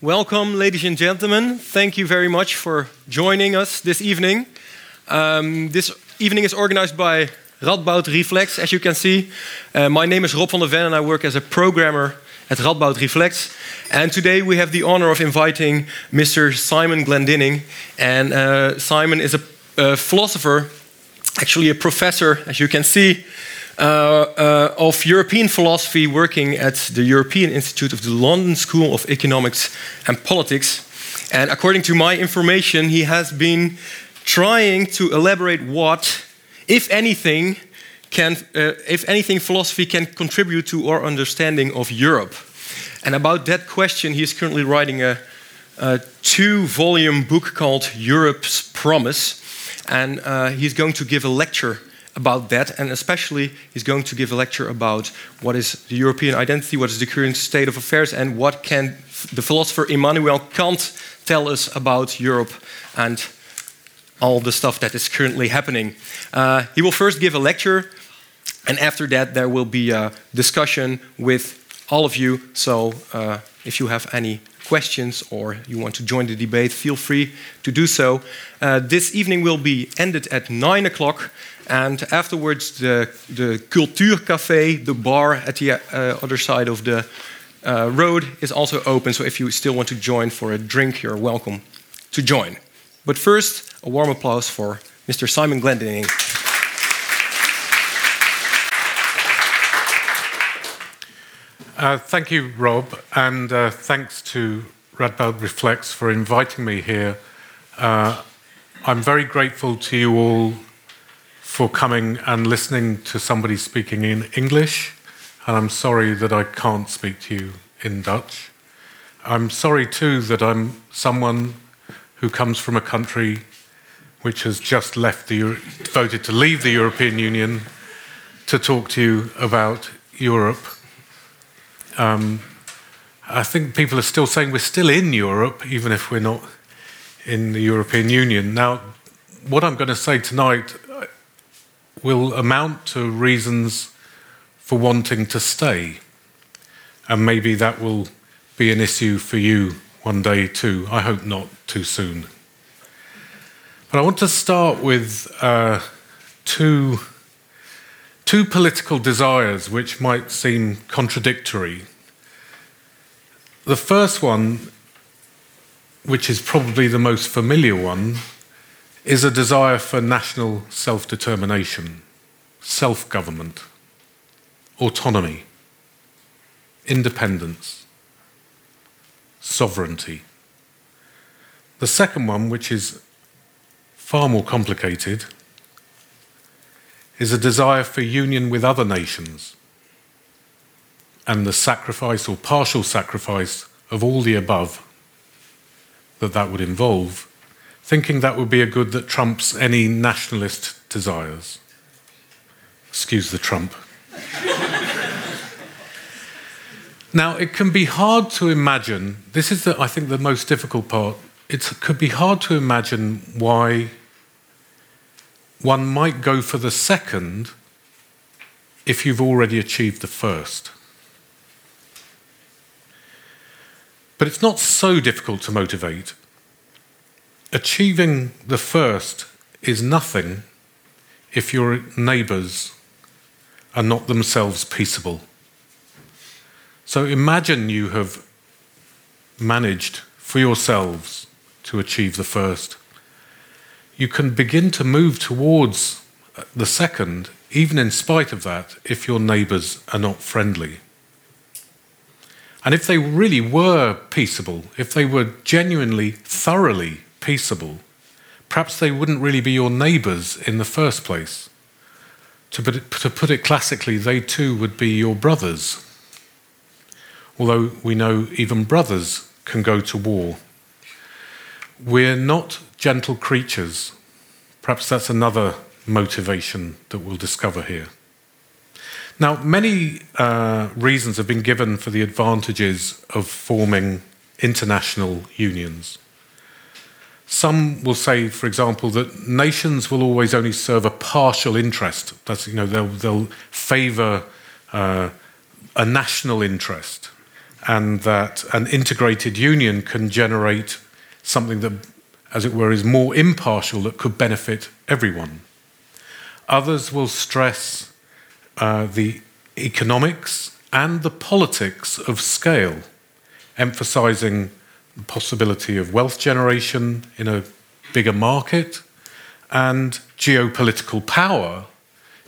Welcome, ladies and gentlemen. Thank you very much for joining us this evening. Um, this evening is organized by Radboud Reflex, as you can see. Uh, my name is Rob van der Ven, and I work as a programmer at Radboud Reflex. And today we have the honor of inviting Mr. Simon Glendinning. And uh, Simon is a, a, philosopher, actually a professor, as you can see, of European philosophy, working at the European Institute of the London School of Economics and Politics. And according to my information, he has been trying to elaborate what, if anything, can, uh, if anything, philosophy can contribute to our understanding of Europe. And about that question, he is currently writing a, a two volume book called Europe's Promise. And uh, he's going to give a lecture about that, and especially he's going to give a lecture about what is the European identity, what is the current state of affairs, and what can the philosopher Immanuel Kant tell us about Europe and all the stuff that is currently happening. Uh, he will first give a lecture, and after that, there will be a discussion with all of you. So, uh, if you have any questions or you want to join the debate, feel free to do so. Uh, this evening will be ended at 9 o'clock, and afterwards, the, the Cultuurcafé, the bar at the uh, other side of the uh, road, is also open. So, if you still want to join for a drink, you're welcome to join. But first, a warm applause for Mr. Simon Glendinning. Uh, thank you, Rob, and uh, thanks to Radboud Reflex for inviting me here. Uh, I'm very grateful to you all for coming and listening to somebody speaking in English, and I'm sorry that I can't speak to you in Dutch. I'm sorry too that I'm someone who comes from a country which has just left the voted to leave the European Union to talk to you about Europe. Um, I think people are still saying we're still in Europe, even if we're not in the European Union. Now, what I'm going to say tonight will amount to reasons for wanting to stay. And maybe that will be an issue for you one day too. I hope not too soon. But I want to start with uh, two, two political desires which might seem contradictory. The first one, which is probably the most familiar one, is a desire for national self determination, self government, autonomy, independence, sovereignty. The second one, which is far more complicated, is a desire for union with other nations and the sacrifice or partial sacrifice of all the above that that would involve, thinking that would be a good that trumps any nationalist desires. Excuse the trump. now, it can be hard to imagine, this is, the, I think, the most difficult part. It could be hard to imagine why one might go for the second if you've already achieved the first. But it's not so difficult to motivate. Achieving the first is nothing if your neighbours are not themselves peaceable. So imagine you have managed for yourselves to achieve the first you can begin to move towards the second, even in spite of that, if your neighbours are not friendly. And if they really were peaceable, if they were genuinely, thoroughly peaceable, perhaps they wouldn't really be your neighbours in the first place. To put, it, to put it classically, they too would be your brothers. Although we know even brothers can go to war. We're not gentle creatures. Perhaps that's another motivation that we'll discover here. Now, many uh, reasons have been given for the advantages of forming international unions. Some will say, for example, that nations will always only serve a partial interest. That's, you know, they'll, they'll favour uh, a national interest and that an integrated union can generate something that, as it were, is more impartial that could benefit everyone. Others will stress uh, the economics and the politics of scale, emphasizing the possibility of wealth generation in a bigger market and geopolitical power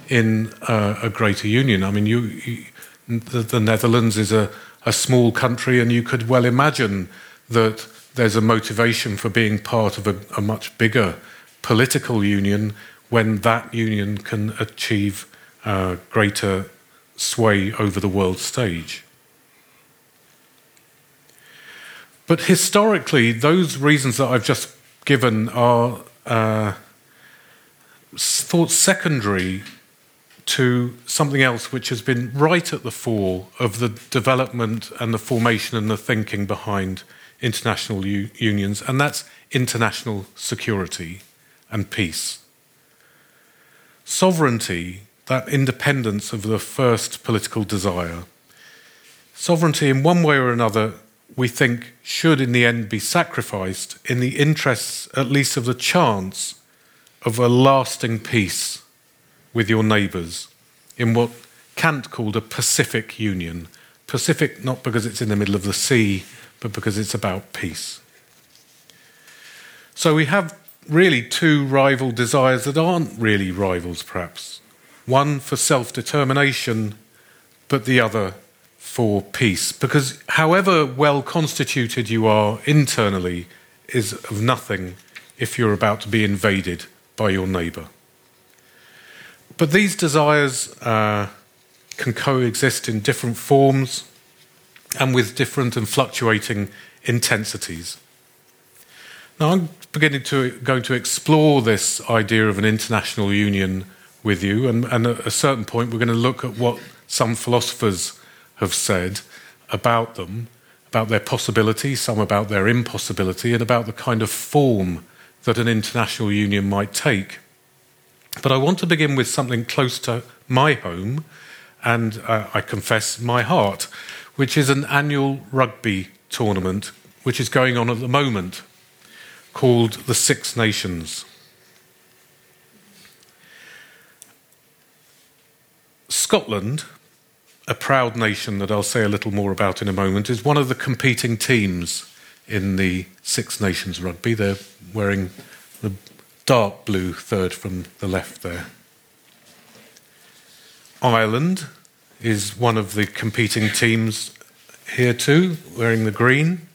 in uh, a greater union. I mean, you, you, the, the, Netherlands is a, a small country, and you could well imagine that there's a motivation for being part of a, a much bigger political union when that union can achieve uh, greater sway over the world stage. But historically, those reasons that I've just given are uh, thought secondary to something else which has been right at the fore of the development and the formation and the thinking behind international u- unions, and that's international security and peace. Sovereignty, that independence of the first political desire, sovereignty in one way or another, we think should in the end be sacrificed in the interests, at least, of the chance of a lasting peace with your neighbours in what Kant called a Pacific union. Pacific not because it's in the middle of the sea, but because it's about peace. So we have really two rival desires that aren't really rivals, perhaps. One for self determination, but the other for peace. Because however well constituted you are internally is of nothing if you're about to be invaded by your neighbour. But these desires uh, can coexist in different forms and with different and fluctuating intensities. Now, I'm beginning to going to explore this idea of an international union with you, and, and at a certain point, we're going to look at what some philosophers have said about them, about their possibility, some about their impossibility, and about the kind of form that an international union might take. But I want to begin with something close to my home and, uh, I confess, my heart, which is an annual rugby tournament which is going on at the moment called the Six Nations. Scotland, a proud nation that I'll say a little more about in a moment, is one of the competing teams in the Six Nations rugby. They're wearing the dark blue third from the left there. Ireland is one of the competing teams here too, wearing the green.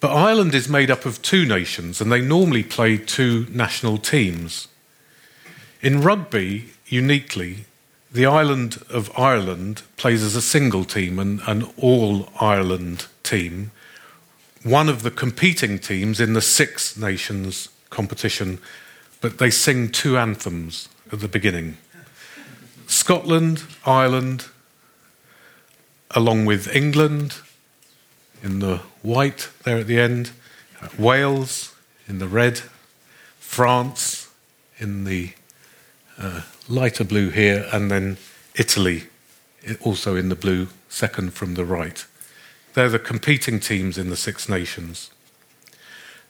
But Ireland is made up of two nations, and they normally play two national teams. In rugby, uniquely, the island of Ireland plays as a single team, and an all Ireland team, one of the competing teams in the Six Nations competition, but they sing two anthems at the beginning. Scotland, Ireland, along with England in the white there at the end, Wales in the red, France in the uh, lighter blue here, and then Italy also in the blue, second from the right. They're the competing teams in the Six Nations.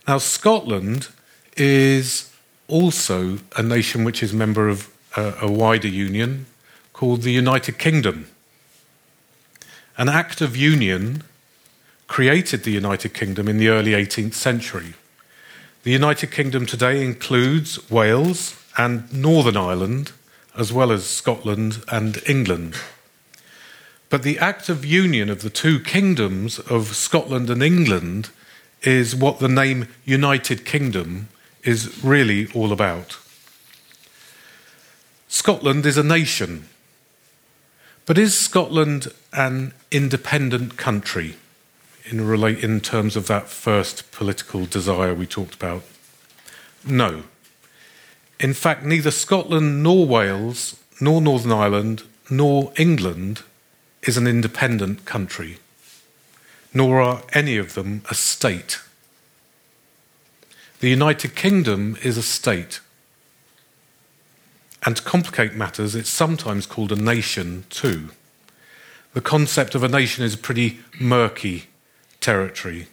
Now, Scotland is also a nation which is member of a, a wider union called the United Kingdom. An act of union created the United Kingdom in the early 18th century. The United Kingdom today includes Wales and Northern Ireland, as well as Scotland and England. But the act of union of the two kingdoms of Scotland and England is what the name United Kingdom is really all about. Scotland is a nation. But is Scotland an independent country in, relate, in terms of that first political desire we talked about? No. In fact, neither Scotland nor Wales, nor Northern Ireland, nor England is an independent country, nor are any of them a state. The United Kingdom is a state. And to complicate matters, it's sometimes called a nation too. the concept of a nation is a pretty murky territory.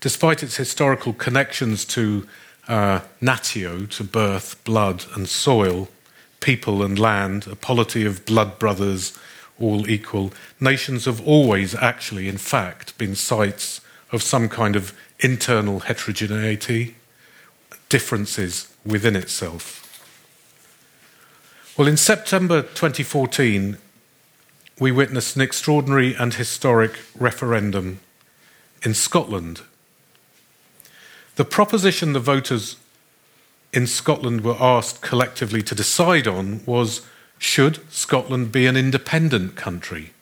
Despite its historical connections to uh, natio, to birth, blood, and soil, people and land, a polity of blood brothers, all equal, nations have always actually, in fact, been sites of some kind of internal heterogeneity, differences within itself. Well, in September 2014, we witnessed an extraordinary and historic referendum in Scotland. The proposition the voters in Scotland were asked collectively to decide on was should Scotland be an independent country?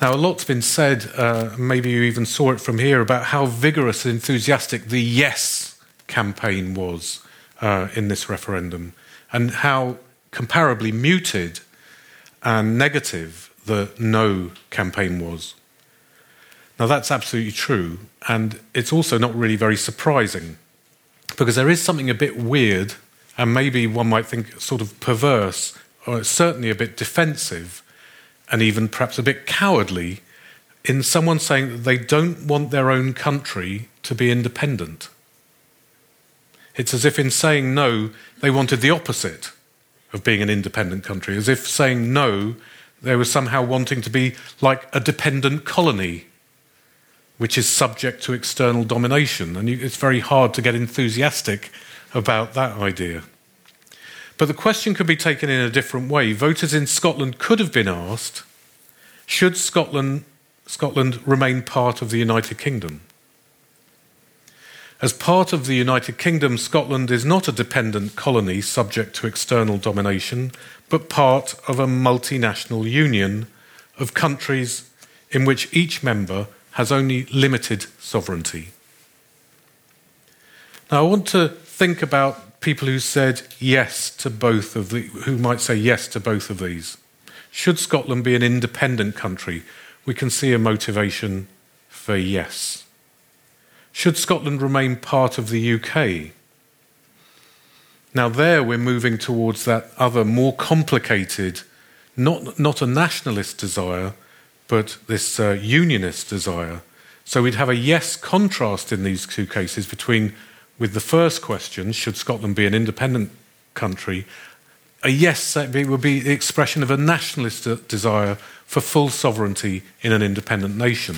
Now, a lot's been said, uh, maybe you even saw it from here, about how vigorous and enthusiastic the yes campaign was uh, in this referendum, and how comparably muted and negative the no campaign was. Now, that's absolutely true, and it's also not really very surprising because there is something a bit weird and maybe one might think sort of perverse, or certainly a bit defensive, and even perhaps a bit cowardly in someone saying that they don't want their own country to be independent. It's as if in saying no, they wanted the opposite of being an independent country, as if saying no, they were somehow wanting to be like a dependent colony which is subject to external domination. And it's very hard to get enthusiastic about that idea. But the question could be taken in a different way. Voters in Scotland could have been asked should Scotland, Scotland remain part of the United Kingdom? As part of the United Kingdom, Scotland is not a dependent colony subject to external domination, but part of a multinational union of countries in which each member has only limited sovereignty. Now, I want to think about people who said yes to both of the, who might say yes to both of these. Should Scotland be an independent country? We can see a motivation for yes. Should Scotland remain part of the UK? Now, there we're moving towards that other, more complicated, not, not a nationalist desire, but this uh, unionist desire. So we'd have a yes contrast in these two cases between, with the first question, should Scotland be an independent country? A yes would be the expression of a nationalist desire for full sovereignty in an independent nation.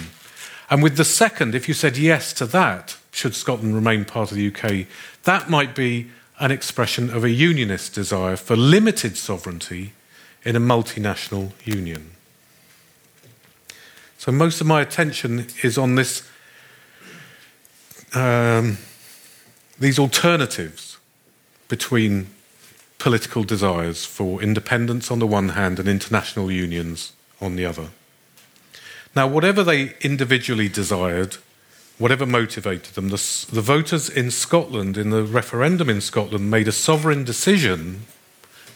And with the second, if you said yes to that, should Scotland remain part of the UK, that might be an expression of a unionist desire for limited sovereignty in a multinational union. So most of my attention is on this, um, these alternatives between political desires for independence on the one hand and international unions on the other. Now, whatever they individually desired, whatever motivated them, the, the voters in Scotland, in the referendum in Scotland, made a sovereign decision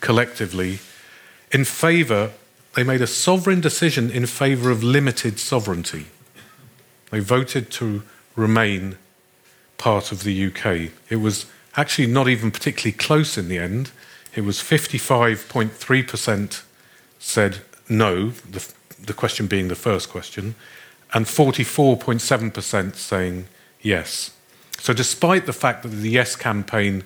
collectively in favour they made a sovereign decision in favour of limited sovereignty. They voted to remain part of the UK. It was actually not even particularly close in the end. It was 55.3% said no, the, the question being the first question, and 44.7% saying yes. So, despite the fact that the Yes campaign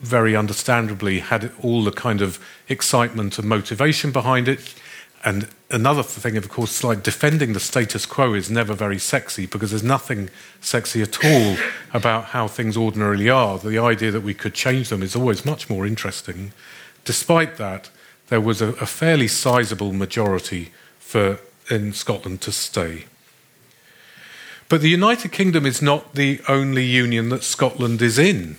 very understandably had all the kind of excitement and motivation behind it, and another thing, of course, like defending the status quo is never very sexy because there's nothing sexy at all about how things ordinarily are. The idea that we could change them is always much more interesting. Despite that, there was a, a fairly sizable majority for in Scotland to stay. But the United Kingdom is not the only union that Scotland is in.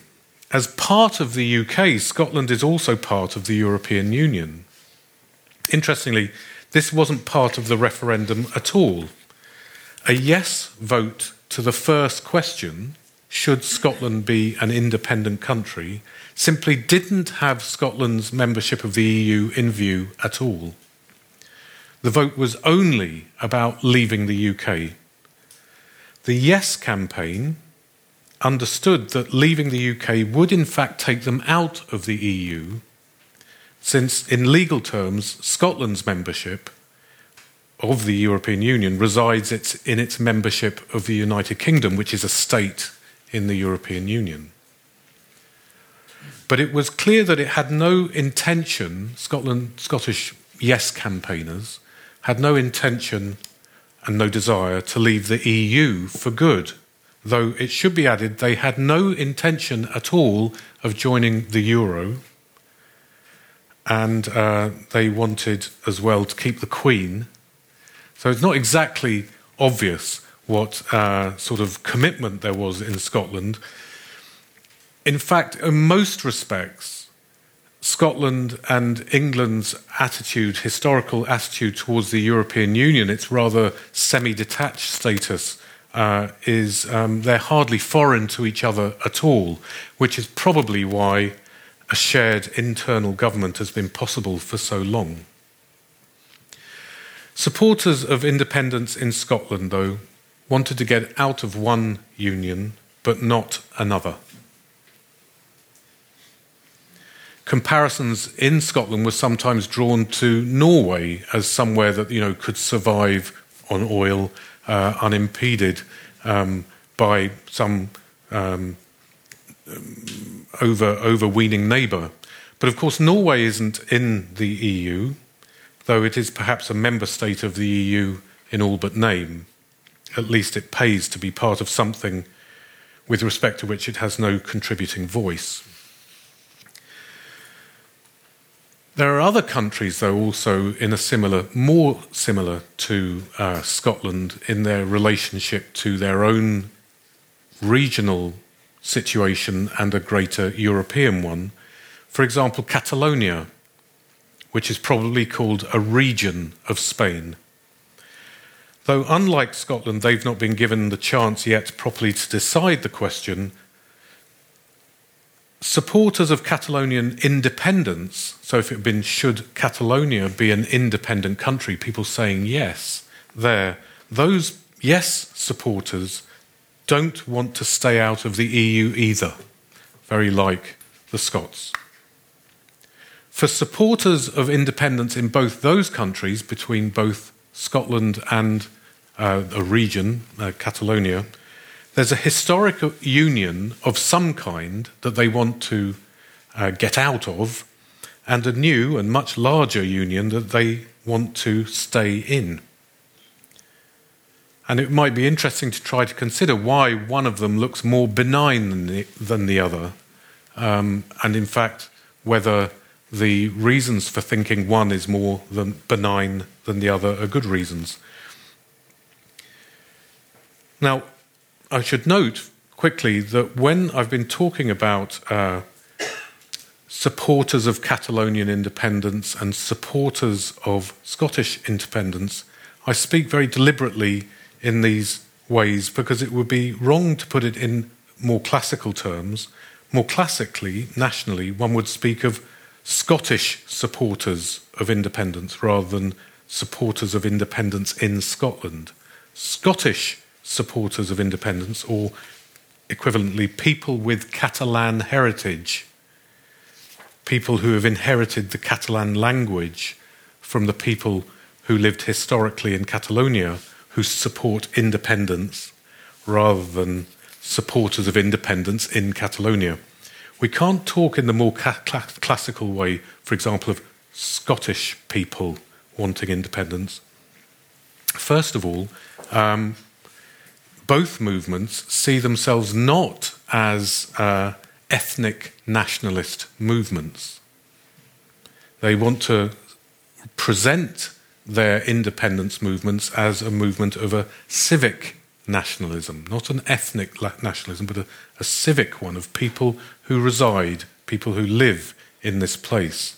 As part of the UK, Scotland is also part of the European Union. Interestingly, this wasn't part of the referendum at all. A yes vote to the first question, should Scotland be an independent country, simply didn't have Scotland's membership of the EU in view at all. The vote was only about leaving the UK. The Yes campaign understood that leaving the UK would in fact take them out of the EU since, in legal terms, Scotland's membership of the European Union resides in its membership of the United Kingdom, which is a state in the European Union. But it was clear that it had no intention, Scotland, Scottish yes campaigners had no intention and no desire to leave the EU for good. Though it should be added, they had no intention at all of joining the euro. And uh, they wanted as well to keep the Queen so it's not exactly obvious what uh, sort of commitment there was in Scotland. In fact, in most respects, Scotland and England's attitude, historical attitude towards the European Union, its rather semi detached status, uh, is um, they're hardly foreign to each other at all, which is probably why a shared internal government has been possible for so long. Supporters of independence in Scotland, though, wanted to get out of one union but not another. Comparisons in Scotland were sometimes drawn to Norway as somewhere that you know could survive on oil uh, unimpeded um, by some um, over overweening neighbour. But of course, Norway isn't in the EU though it is perhaps a member state of the EU in all but name. At least it pays to be part of something with respect to which it has no contributing voice. There are other countries, though, also in a similar, more similar to uh, Scotland in their relationship to their own regional situation and a greater European one. For example, Catalonia which is probably called a region of Spain. Though, unlike Scotland, they've not been given the chance yet properly to decide the question, supporters of Catalonian independence, so if it had been should Catalonia be an independent country, people saying yes, there, those yes supporters don't want to stay out of the EU either, very like the Scots. For supporters of independence in both those countries, between both Scotland and uh, a region, uh, Catalonia, there's a historic union of some kind that they want to uh, get out of, and a new and much larger union that they want to stay in. And it might be interesting to try to consider why one of them looks more benign than the, than the other, um, and in fact, whether the reasons for thinking one is more than benign than the other are good reasons. Now, I should note quickly that when I've been talking about uh, supporters of Catalonian independence and supporters of Scottish independence, I speak very deliberately in these ways because it would be wrong to put it in more classical terms. More classically, nationally, one would speak of Scottish supporters of independence rather than supporters of independence in Scotland. Scottish supporters of independence, or equivalently, people with Catalan heritage, people who have inherited the Catalan language from the people who lived historically in Catalonia, who support independence rather than supporters of independence in Catalonia. We can't talk in the more classical way, for example, of Scottish people wanting independence. First of all, um, both movements see themselves not as uh, ethnic nationalist movements. They want to present their independence movements as a movement of a civic nationalism, not an ethnic nationalism, but a, a civic one of people who reside, people who live in this place.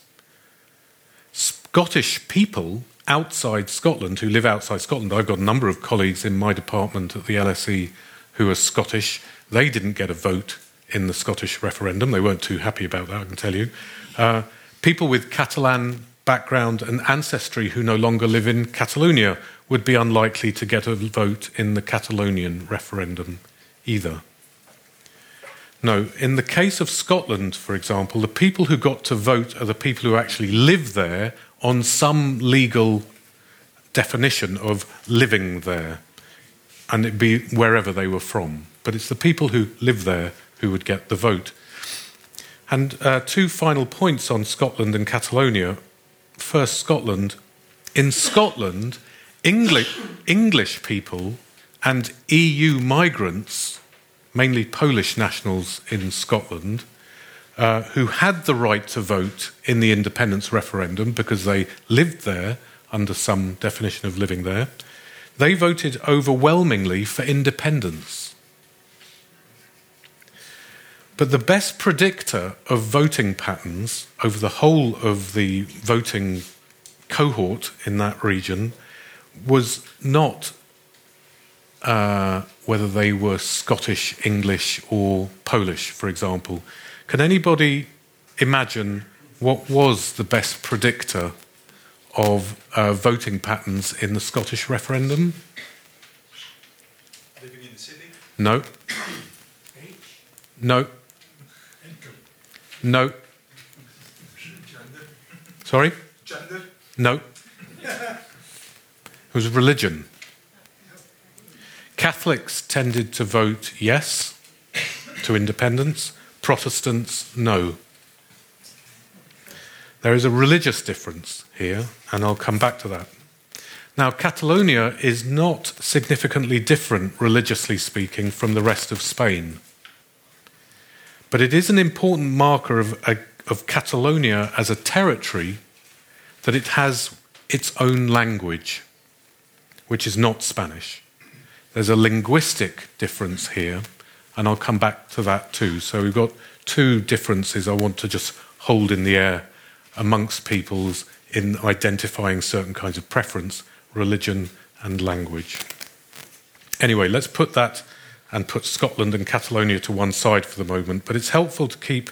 Scottish people outside Scotland, who live outside Scotland, I've got a number of colleagues in my department at the LSE who are Scottish. They didn't get a vote in the Scottish referendum. They weren't too happy about that, I can tell you. Uh, people with Catalan background and ancestry who no longer live in Catalonia would be unlikely to get a vote in the Catalonian referendum either. No, in the case of Scotland, for example, the people who got to vote are the people who actually live there on some legal definition of living there, and it'd be wherever they were from. But it's the people who live there who would get the vote. And uh, two final points on Scotland and Catalonia. First, Scotland. In Scotland, English, English people and EU migrants, mainly Polish nationals in Scotland, uh, who had the right to vote in the independence referendum because they lived there under some definition of living there, they voted overwhelmingly for independence. But the best predictor of voting patterns over the whole of the voting cohort in that region was not uh, whether they were Scottish, English, or Polish, for example. Can anybody imagine what was the best predictor of uh, voting patterns in the Scottish referendum? Living in the city? No. No. No. Gender? Sorry? Gender? No. It was religion. Catholics tended to vote yes to independence, Protestants, no. There is a religious difference here, and I'll come back to that. Now, Catalonia is not significantly different, religiously speaking, from the rest of Spain. But it is an important marker of, of Catalonia as a territory that it has its own language, which is not Spanish. There's a linguistic difference here, and I'll come back to that too. So we've got two differences I want to just hold in the air amongst peoples in identifying certain kinds of preference, religion and language. Anyway, let's put that and put Scotland and Catalonia to one side for the moment, but it's helpful to keep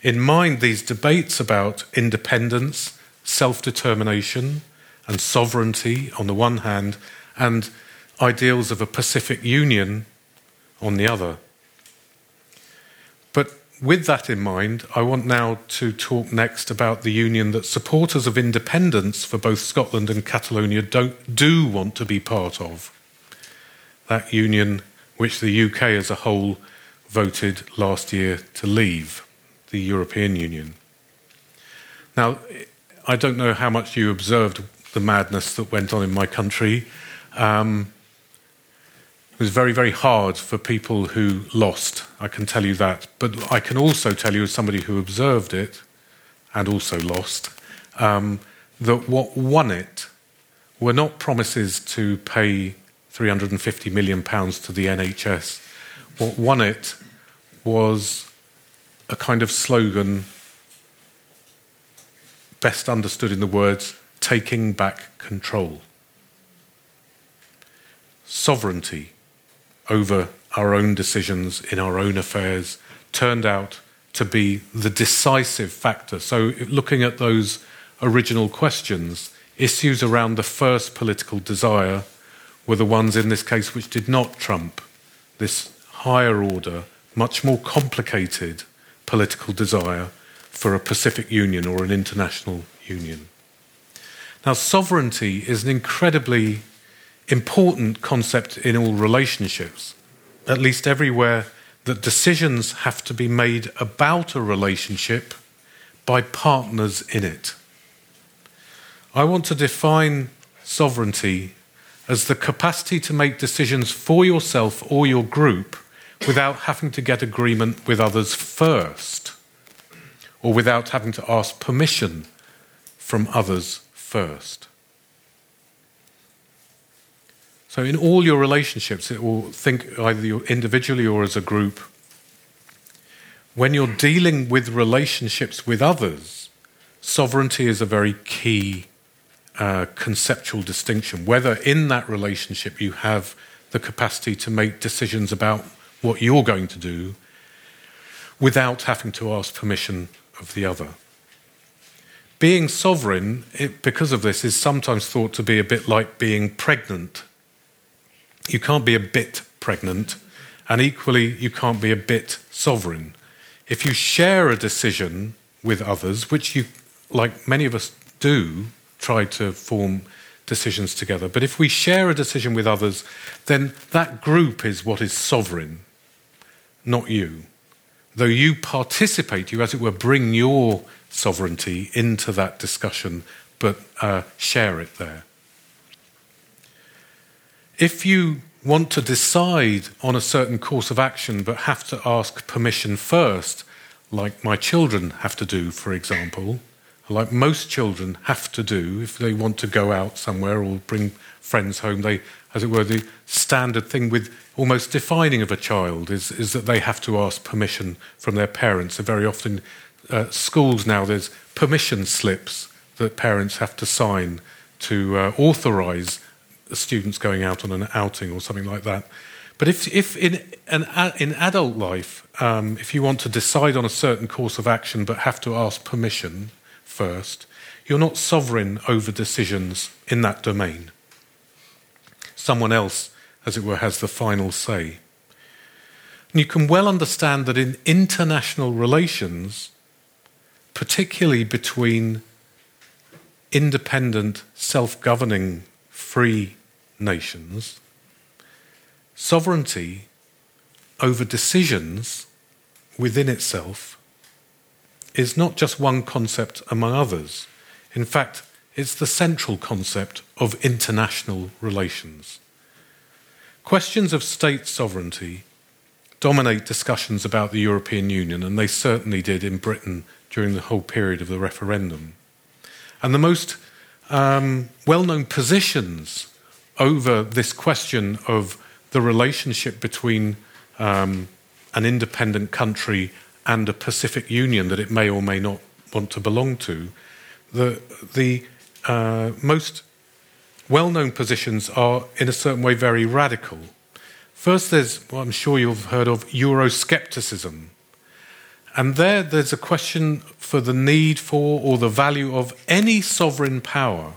in mind these debates about independence, self determination, and sovereignty on the one hand, and ideals of a Pacific Union on the other. But with that in mind, I want now to talk next about the union that supporters of independence for both Scotland and Catalonia don't, do want to be part of. That union which the UK as a whole voted last year to leave, the European Union. Now, I don't know how much you observed the madness that went on in my country. Um, it was very, very hard for people who lost, I can tell you that. But I can also tell you, as somebody who observed it and also lost, um, that what won it were not promises to pay 350 million pounds to the NHS. What won it was a kind of slogan best understood in the words taking back control. Sovereignty over our own decisions in our own affairs turned out to be the decisive factor. So, looking at those original questions, issues around the first political desire were the ones in this case which did not trump this higher order, much more complicated political desire for a Pacific Union or an international union. Now, sovereignty is an incredibly important concept in all relationships, at least everywhere that decisions have to be made about a relationship by partners in it. I want to define sovereignty as the capacity to make decisions for yourself or your group without having to get agreement with others first, or without having to ask permission from others first. So, in all your relationships, it will think either individually or as a group. When you're dealing with relationships with others, sovereignty is a very key conceptual distinction. Whether in that relationship you have the capacity to make decisions about what you're going to do without having to ask permission of the other. Being sovereign, it, because of this, is sometimes thought to be a bit like being pregnant you can't be a bit pregnant And equally, you can't be a bit sovereign. If you share a decision with others, which you, like many of us do, try to form decisions together, but if we share a decision with others, then that group is what is sovereign, not you. Though you participate, you, as it were, bring your sovereignty into that discussion, but uh, share it there. If you want to decide on a certain course of action but have to ask permission first, like my children have to do, for example, like most children have to do if they want to go out somewhere or bring friends home, they, as it were, the standard thing with almost defining of a child is, is that they have to ask permission from their parents. And very often, uh, schools now, there's permission slips that parents have to sign to uh, authorize students going out on an outing or something like that. But if, if in, an, in adult life, um, if you want to decide on a certain course of action but have to ask permission first, you're not sovereign over decisions in that domain. Someone else, as it were, has the final say. And you can well understand that in international relations, particularly between independent, self governing, free nations, sovereignty over decisions within itself is not just one concept among others. In fact, it's the central concept of international relations. Questions of state sovereignty dominate discussions about the European Union, and they certainly did in Britain during the whole period of the referendum. And the most um, well known positions over this question of the relationship between um, an independent country and a Pacific Union that it may or may not want to belong to, the, the uh, most well known positions are, in a certain way, very radical. First, there's what I'm sure you've heard of Euroscepticism. And there, there's a question for the need for or the value of any sovereign power.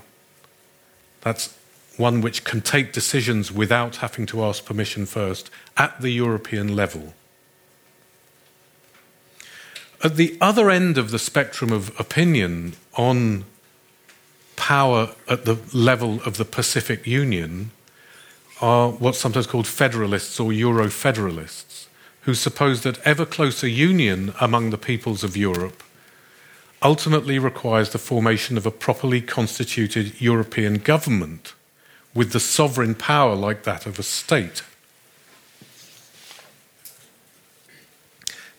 That's one which can take decisions without having to ask permission first at the European level. At the other end of the spectrum of opinion on power at the level of the Pacific Union are what's sometimes called federalists or Euro federalists who suppose that ever closer union among the peoples of Europe ultimately requires the formation of a properly constituted European government with the sovereign power like that of a state.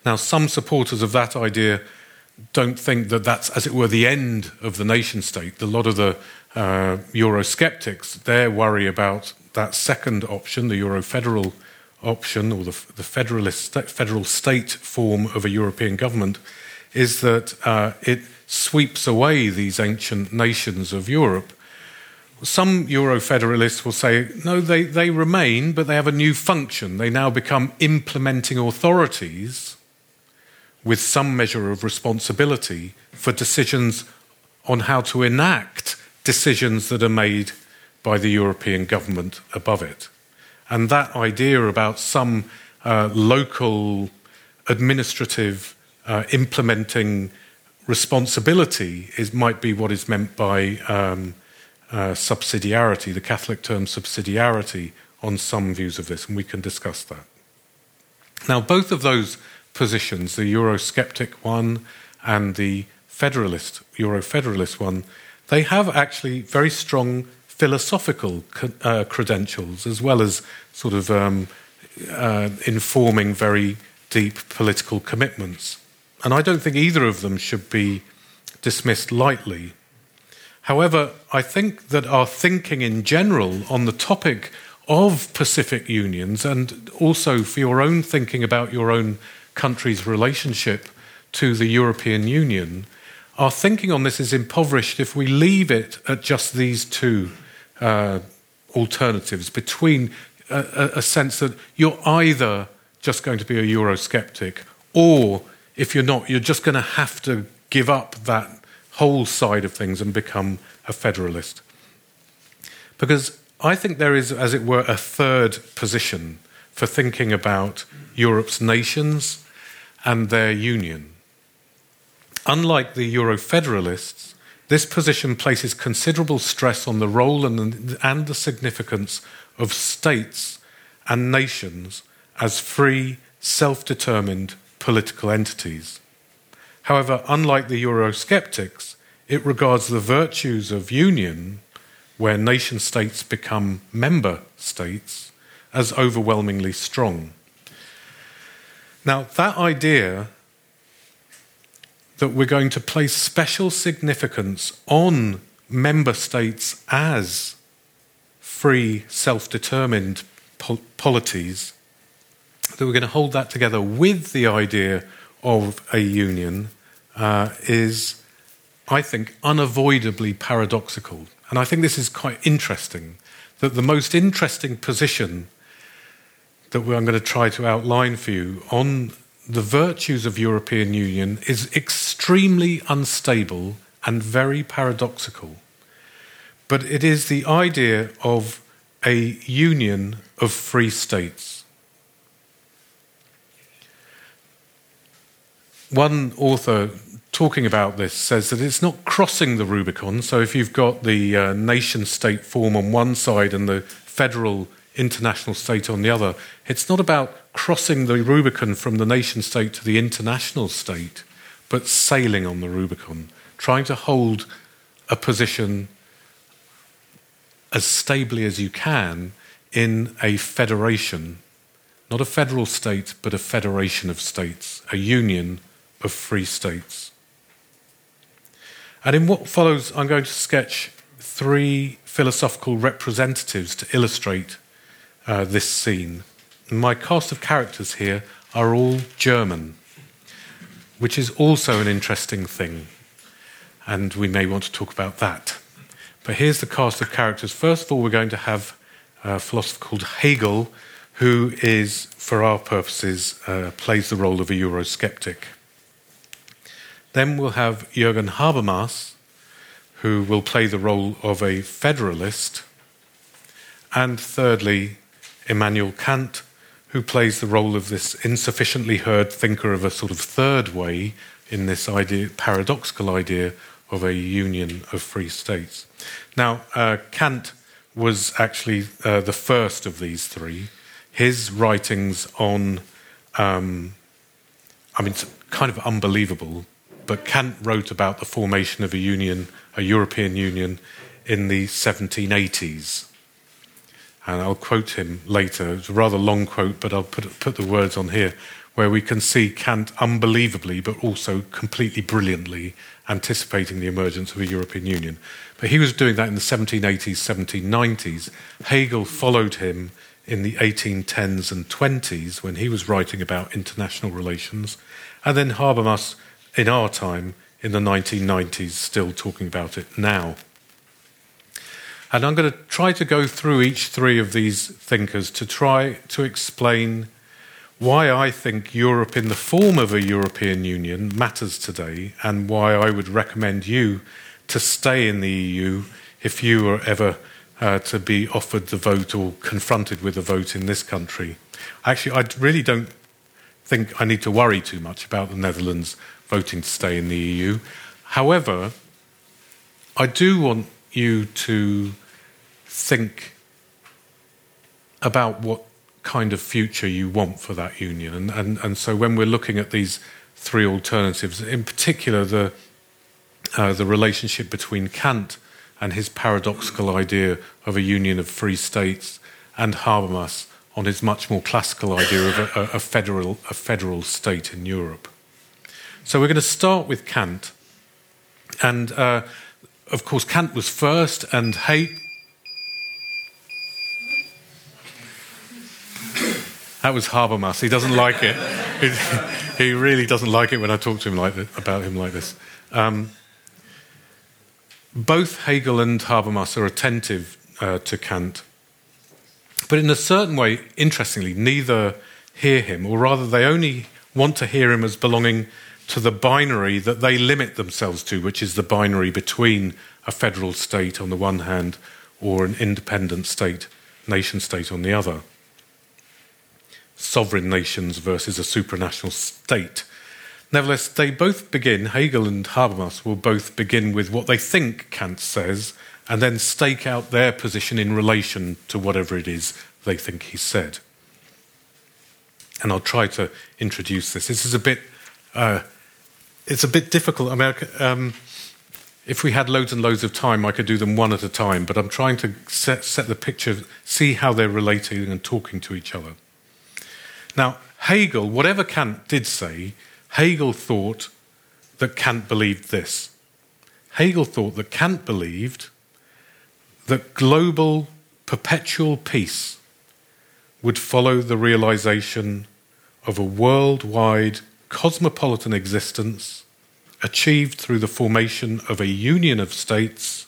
Now, some supporters of that idea don't think that that's, as it were, the end of the nation state. A lot of the uh, Eurosceptics, their worry about that second option, the Euro federal option or the, the federalist federal state form of a European government is that uh, it sweeps away these ancient nations of Europe. Some Euro federalists will say, no, they, they remain, but they have a new function. They now become implementing authorities with some measure of responsibility for decisions on how to enact decisions that are made by the European government above it. And that idea about some uh, local administrative uh, implementing responsibility is, might be what is meant by um, uh, subsidiarity, the Catholic term subsidiarity, on some views of this, and we can discuss that. Now, both of those positions, the Eurosceptic one and the Federalist, Euro-Federalist one, they have actually very strong philosophical uh, credentials as well as sort of um, uh, informing very deep political commitments. And I don't think either of them should be dismissed lightly. However, I think that our thinking in general on the topic of Pacific unions and also for your own thinking about your own country's relationship to the European Union, our thinking on this is impoverished if we leave it at just these two uh, alternatives between a, a, sense that you're either just going to be a Eurosceptic, or if you're not, you're just going to have to give up that whole side of things and become a federalist. Because I think there is, as it were, a third position for thinking about Europe's nations and their union. Unlike the Euro federalists, this position places considerable stress on the role and, and the significance of states and nations as free, self determined political entities. However, unlike the Eurosceptics, it regards the virtues of union, where nation states become member states, as overwhelmingly strong. Now, that idea that we're going to place special significance on member states as free, self determined pol- polities, that we're going to hold that together with the idea of a union uh, is, I think, unavoidably paradoxical. And I think this is quite interesting that the most interesting position that I'm going to try to outline for you on the virtues of European Union is extremely unstable and very paradoxical. But it is the idea of a union of free states. One author talking about this says that it's not crossing the Rubicon. So if you've got the uh, nation state form on one side and the federal international state on the other, it's not about crossing the Rubicon from the nation state to the international state, but sailing on the Rubicon, trying to hold a position as stably as you can in a federation, not a federal state, but a federation of states, a union of free states. And in what follows, I'm going to sketch three philosophical representatives to illustrate uh, this scene. My cast of characters here are all German, which is also an interesting thing, and we may want to talk about that. But here's the cast of characters. First of all, we're going to have a philosopher called Hegel, who is, for our purposes, uh, plays the role of a Eurosceptic. Then we'll have Jürgen Habermas, who will play the role of a federalist. And thirdly, Immanuel Kant, who plays the role of this insufficiently heard thinker of a sort of third way in this idea, paradoxical idea of a union of free states. Now, uh, Kant was actually uh, the first of these three. His writings on, um, I mean, it's kind of unbelievable, but Kant wrote about the formation of a union, a European Union, in the 1780s. And I'll quote him later. It's a rather long quote, but I'll put, put the words on here, where we can see Kant unbelievably, but also completely brilliantly anticipating the emergence of a European Union. But he was doing that in the 1780s, 1790s. Hegel followed him in the 1810s and 20s when he was writing about international relations. And then Habermas in our time in the 1990s, still talking about it now. And I'm going to try to go through each three of these thinkers to try to explain why I think Europe in the form of a European Union matters today and why I would recommend you to stay in the EU if you were ever uh, to be offered the vote or confronted with a vote in this country. Actually, I really don't think I need to worry too much about the Netherlands voting to stay in the EU. However, I do want you to think about what kind of future you want for that union. And, and, and so when we're looking at these three alternatives, in particular the, uh, the relationship between Kant and his paradoxical idea of a union of free states and Habermas on his much more classical idea of a, a, federal, a federal state in Europe. So we're going to start with Kant. And uh, of course, Kant was first, and Hegel. That was Habermas. He doesn't like it. he really doesn't like it when I talk to him like this, about him like this. Um, both Hegel and Habermas are attentive uh, to Kant, but in a certain way, interestingly, neither hear him, or rather, they only want to hear him as belonging to the binary that they limit themselves to, which is the binary between a federal state on the one hand or an independent state, nation state on the other. Sovereign nations versus a supranational state. Nevertheless, they both begin, Hegel and Habermas will both begin with what they think Kant says and then stake out their position in relation to whatever it is they think he said. And I'll try to introduce this. This is a bit, uh, it's a bit difficult. I mean, um, if we had loads and loads of time, I could do them one at a time, but I'm trying to set, set the picture, see how they're relating and talking to each other. Now, Hegel, whatever Kant did say, Hegel thought that Kant believed this. Hegel thought that Kant believed that global perpetual peace would follow the realization of a worldwide cosmopolitan existence achieved through the formation of a union of states,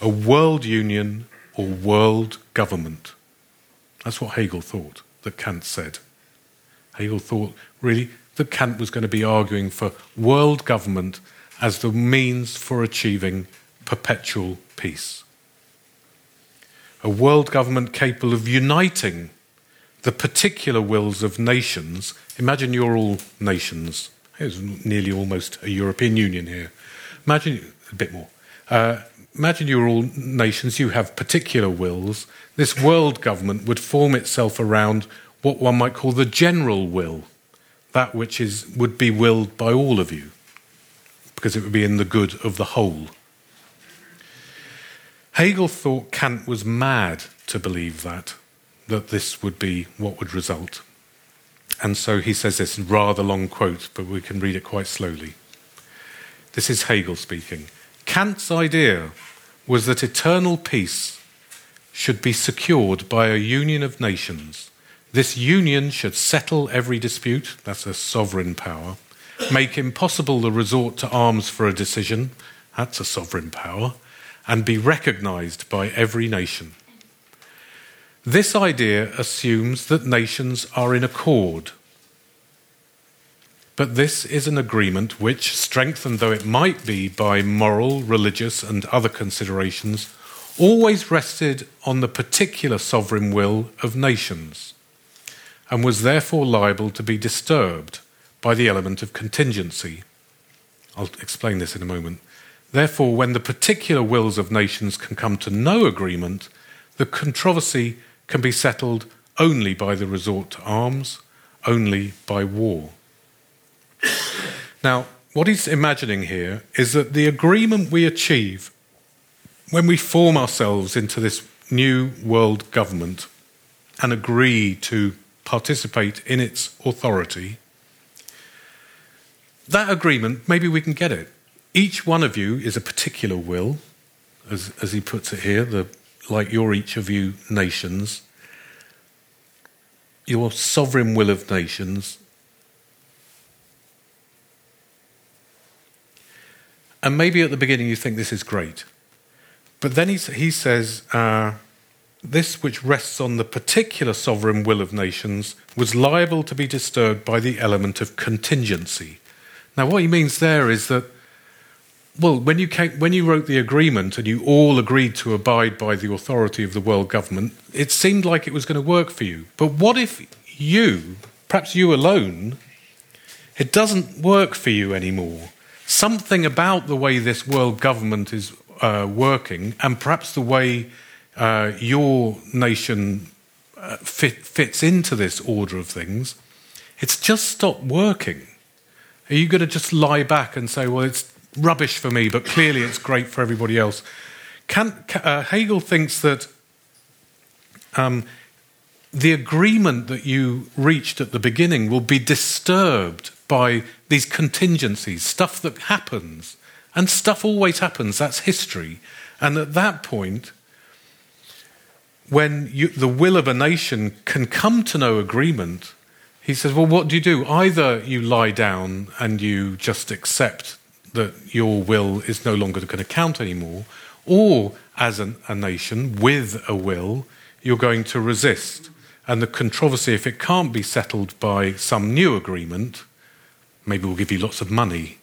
a world union, or world government. That's what Hegel thought, that Kant said. Hegel thought, really, that Kant was going to be arguing for world government as the means for achieving perpetual peace. A world government capable of uniting the particular wills of nations. Imagine you're all nations. It's nearly almost a European Union here. Imagine a bit more. Uh, imagine you're all nations, you have particular wills. This world government would form itself around what one might call the general will, that which is, would be willed by all of you, because it would be in the good of the whole. Hegel thought Kant was mad to believe that that this would be what would result. And so he says this rather long quote, but we can read it quite slowly. This is Hegel speaking. Kant's idea was that eternal peace should be secured by a union of nations. This union should settle every dispute, that's a sovereign power, make impossible the resort to arms for a decision, that's a sovereign power, and be recognized by every nation. This idea assumes that nations are in accord. But this is an agreement which, strengthened though it might be by moral, religious, and other considerations, always rested on the particular sovereign will of nations, and was therefore liable to be disturbed by the element of contingency. I'll explain this in a moment. Therefore, when the particular wills of nations can come to no agreement, the controversy can be settled only by the resort to arms, only by war. Now, what he's imagining here is that the agreement we achieve when we form ourselves into this new world government and agree to participate in its authority, that agreement, maybe we can get it. Each one of you is a particular will, as, as he puts it here, the like your each of you nations, your sovereign will of nations. And maybe at the beginning you think this is great. But then he, he says, uh, this which rests on the particular sovereign will of nations was liable to be disturbed by the element of contingency. Now, what he means there is that well, when you, came, when you wrote the agreement and you all agreed to abide by the authority of the world government, it seemed like it was going to work for you. But what if you, perhaps you alone, it doesn't work for you anymore? Something about the way this world government is uh, working, and perhaps the way uh, your nation uh, fit, fits into this order of things, it's just stopped working. Are you going to just lie back and say, well, it's rubbish for me, but clearly it's great for everybody else. uh, Hegel thinks that um, the agreement that you reached at the beginning will be disturbed by these contingencies, stuff that happens. And stuff always happens, that's history. And at that point, when you, the will of a nation can come to no agreement, he says, Well, what do you do? Either you lie down and you just accept that your will is no longer going to count anymore, or as an, a nation with a will, you're going to resist. And the controversy, if it can't be settled by some new agreement, maybe we'll give you lots of money.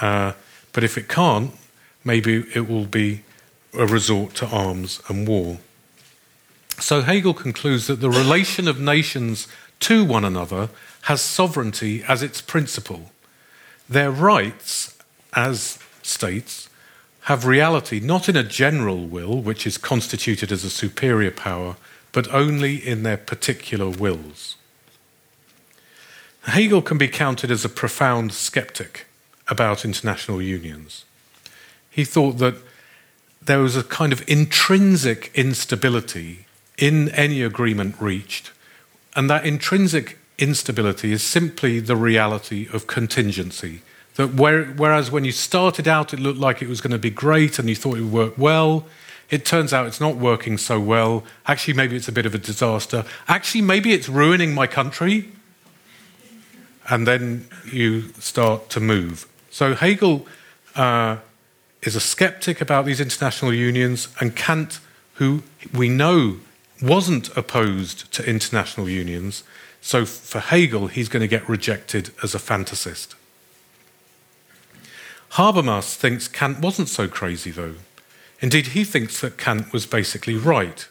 Uh, but if it can't, maybe it will be a resort to arms and war. So Hegel concludes that the relation of nations to one another has sovereignty as its principle. Their rights as states have reality not in a general will, which is constituted as a superior power, but only in their particular wills. Hegel can be counted as a profound skeptic about international unions. He thought that there was a kind of intrinsic instability in any agreement reached, and that intrinsic instability is simply the reality of contingency. That where, whereas when you started out, it looked like it was going to be great and you thought it would work well, it turns out it's not working so well. Actually, maybe it's a bit of a disaster. Actually, maybe it's ruining my country. And then you start to move. So Hegel uh, is a skeptic about these international unions, and Kant, who we know wasn't opposed to international unions, so for Hegel, he's going to get rejected as a fantasist. Habermas thinks Kant wasn't so crazy, though. Indeed, he thinks that Kant was basically right.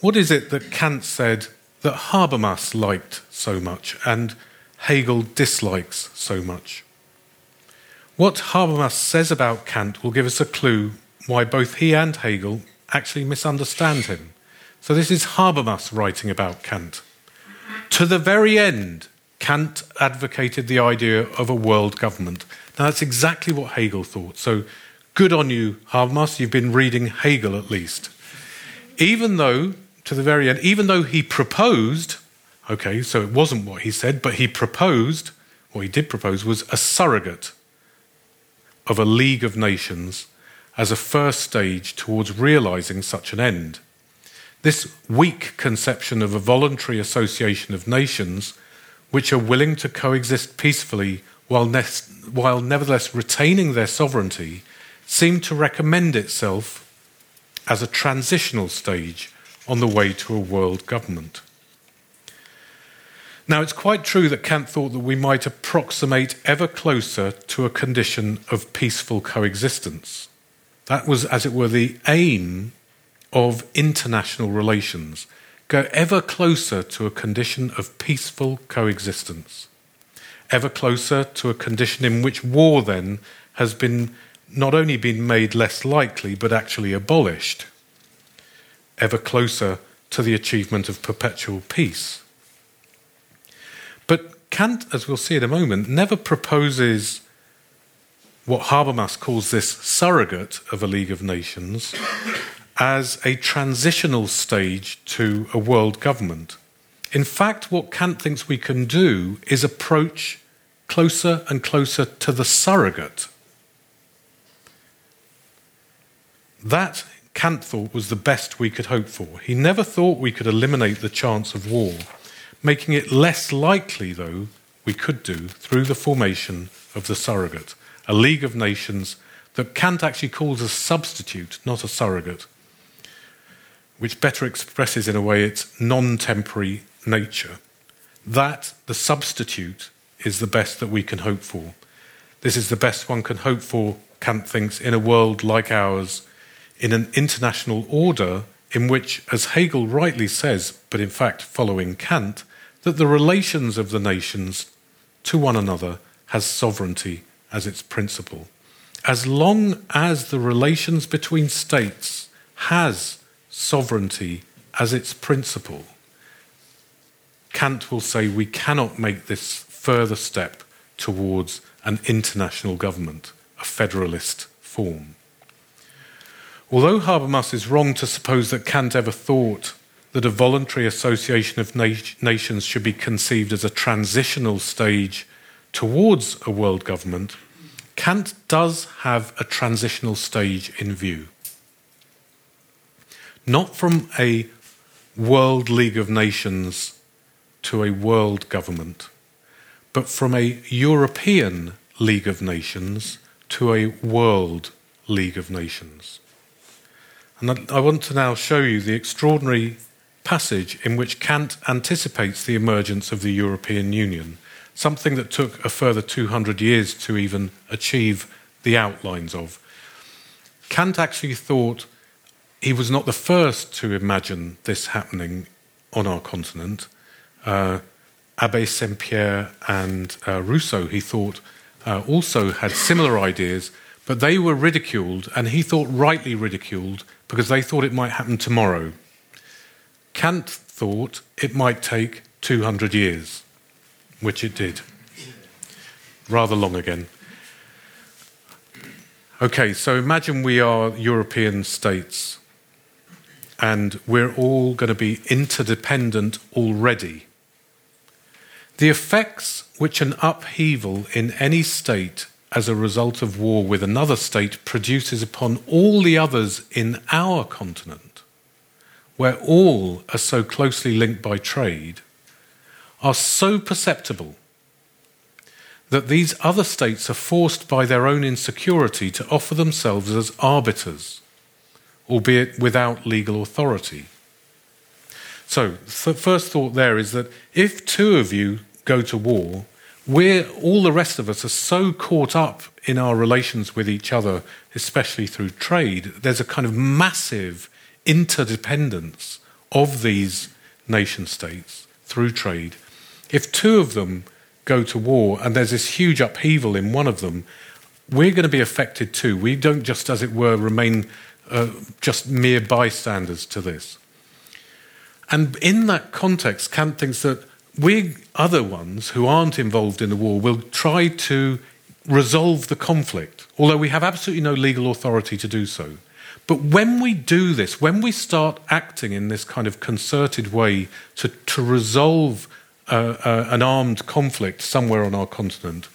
What is it that Kant said that Habermas liked so much and Hegel dislikes so much? What Habermas says about Kant will give us a clue why both he and Hegel actually misunderstand him. So, this is Habermas writing about Kant. To the very end, Kant advocated the idea of a world government. Now, that's exactly what Hegel thought. So, good on you, Habermas. You've been reading Hegel at least. Even though, to the very end, even though he proposed, okay, so it wasn't what he said, but he proposed, what he did propose was a surrogate of a League of Nations as a first stage towards realizing such an end. This weak conception of a voluntary association of nations which are willing to coexist peacefully while, ne- while nevertheless retaining their sovereignty seemed to recommend itself as a transitional stage on the way to a world government. Now, it's quite true that Kant thought that we might approximate ever closer to a condition of peaceful coexistence. That was, as it were, the aim of international relations. Go ever closer to a condition of peaceful coexistence. Ever closer to a condition in which war then has been not only been made less likely, but actually abolished. Ever closer to the achievement of perpetual peace. But Kant, as we'll see in a moment, never proposes what Habermas calls this surrogate of a League of Nations as a transitional stage to a world government. In fact, what Kant thinks we can do is approach closer and closer to the surrogate. That Kant thought was the best we could hope for. He never thought we could eliminate the chance of war making it less likely, though, we could do through the formation of the surrogate, a League of Nations that Kant actually calls a substitute, not a surrogate, which better expresses, in a way, its non temporary nature. That, the substitute, is the best that we can hope for. This is the best one can hope for, Kant thinks, in a world like ours, in an international order in which, as Hegel rightly says, but in fact following Kant, that the relations of the nations to one another has sovereignty as its principle. As long as the relations between states has sovereignty as its principle, Kant will say we cannot make this further step towards an international government, a federalist form. Although Habermas is wrong to suppose that Kant ever thought that a voluntary association of na- nations should be conceived as a transitional stage towards a world government, Kant does have a transitional stage in view. Not from a World League of Nations to a world government, but from a European League of Nations to a world League of Nations. And I want to now show you the extraordinary passage in which Kant anticipates the emergence of the European Union, something that took a further 200 years to even achieve the outlines of. Kant actually thought he was not the first to imagine this happening on our continent. uh, Abbé Saint Pierre and uh, Rousseau, he thought, uh, also had similar ideas, but they were ridiculed, and he thought rightly ridiculed, because they thought it might happen tomorrow. Kant thought it might take 200 years, which it did. Rather long again. Okay, so imagine we are European states and we're all going to be interdependent already. The effects which an upheaval in any state as a result of war with another state produces upon all the others in our continent, where all are so closely linked by trade, are so perceptible that these other states are forced by their own insecurity to offer themselves as arbiters, albeit without legal authority. So, the first thought there is that if two of you go to war, we're, all the rest of us are so caught up in our relations with each other, especially through trade, there's a kind of massive interdependence of these nation states through trade. If two of them go to war and there's this huge upheaval in one of them, we're going to be affected too. We don't just, as it were, remain uh, just mere bystanders to this. And in that context, Kant thinks that we other ones who aren't involved in the war will try to resolve the conflict, although we have absolutely no legal authority to do so. But when we do this, when we start acting in this kind of concerted way to, to resolve uh, uh, an armed conflict somewhere on our continent,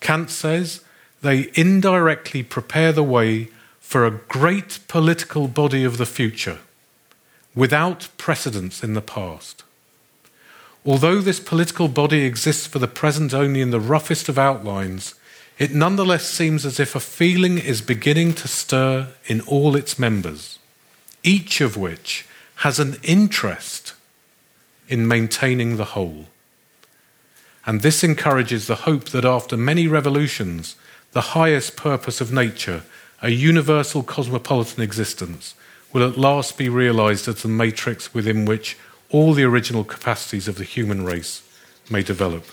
Kant says they indirectly prepare the way for a great political body of the future without precedents in the past. Although this political body exists for the present only in the roughest of outlines, it nonetheless seems as if a feeling is beginning to stir in all its members, each of which has an interest in maintaining the whole. And this encourages the hope that after many revolutions, the highest purpose of nature, a universal cosmopolitan existence, will at last be realized as the matrix within which all the original capacities of the human race may develop.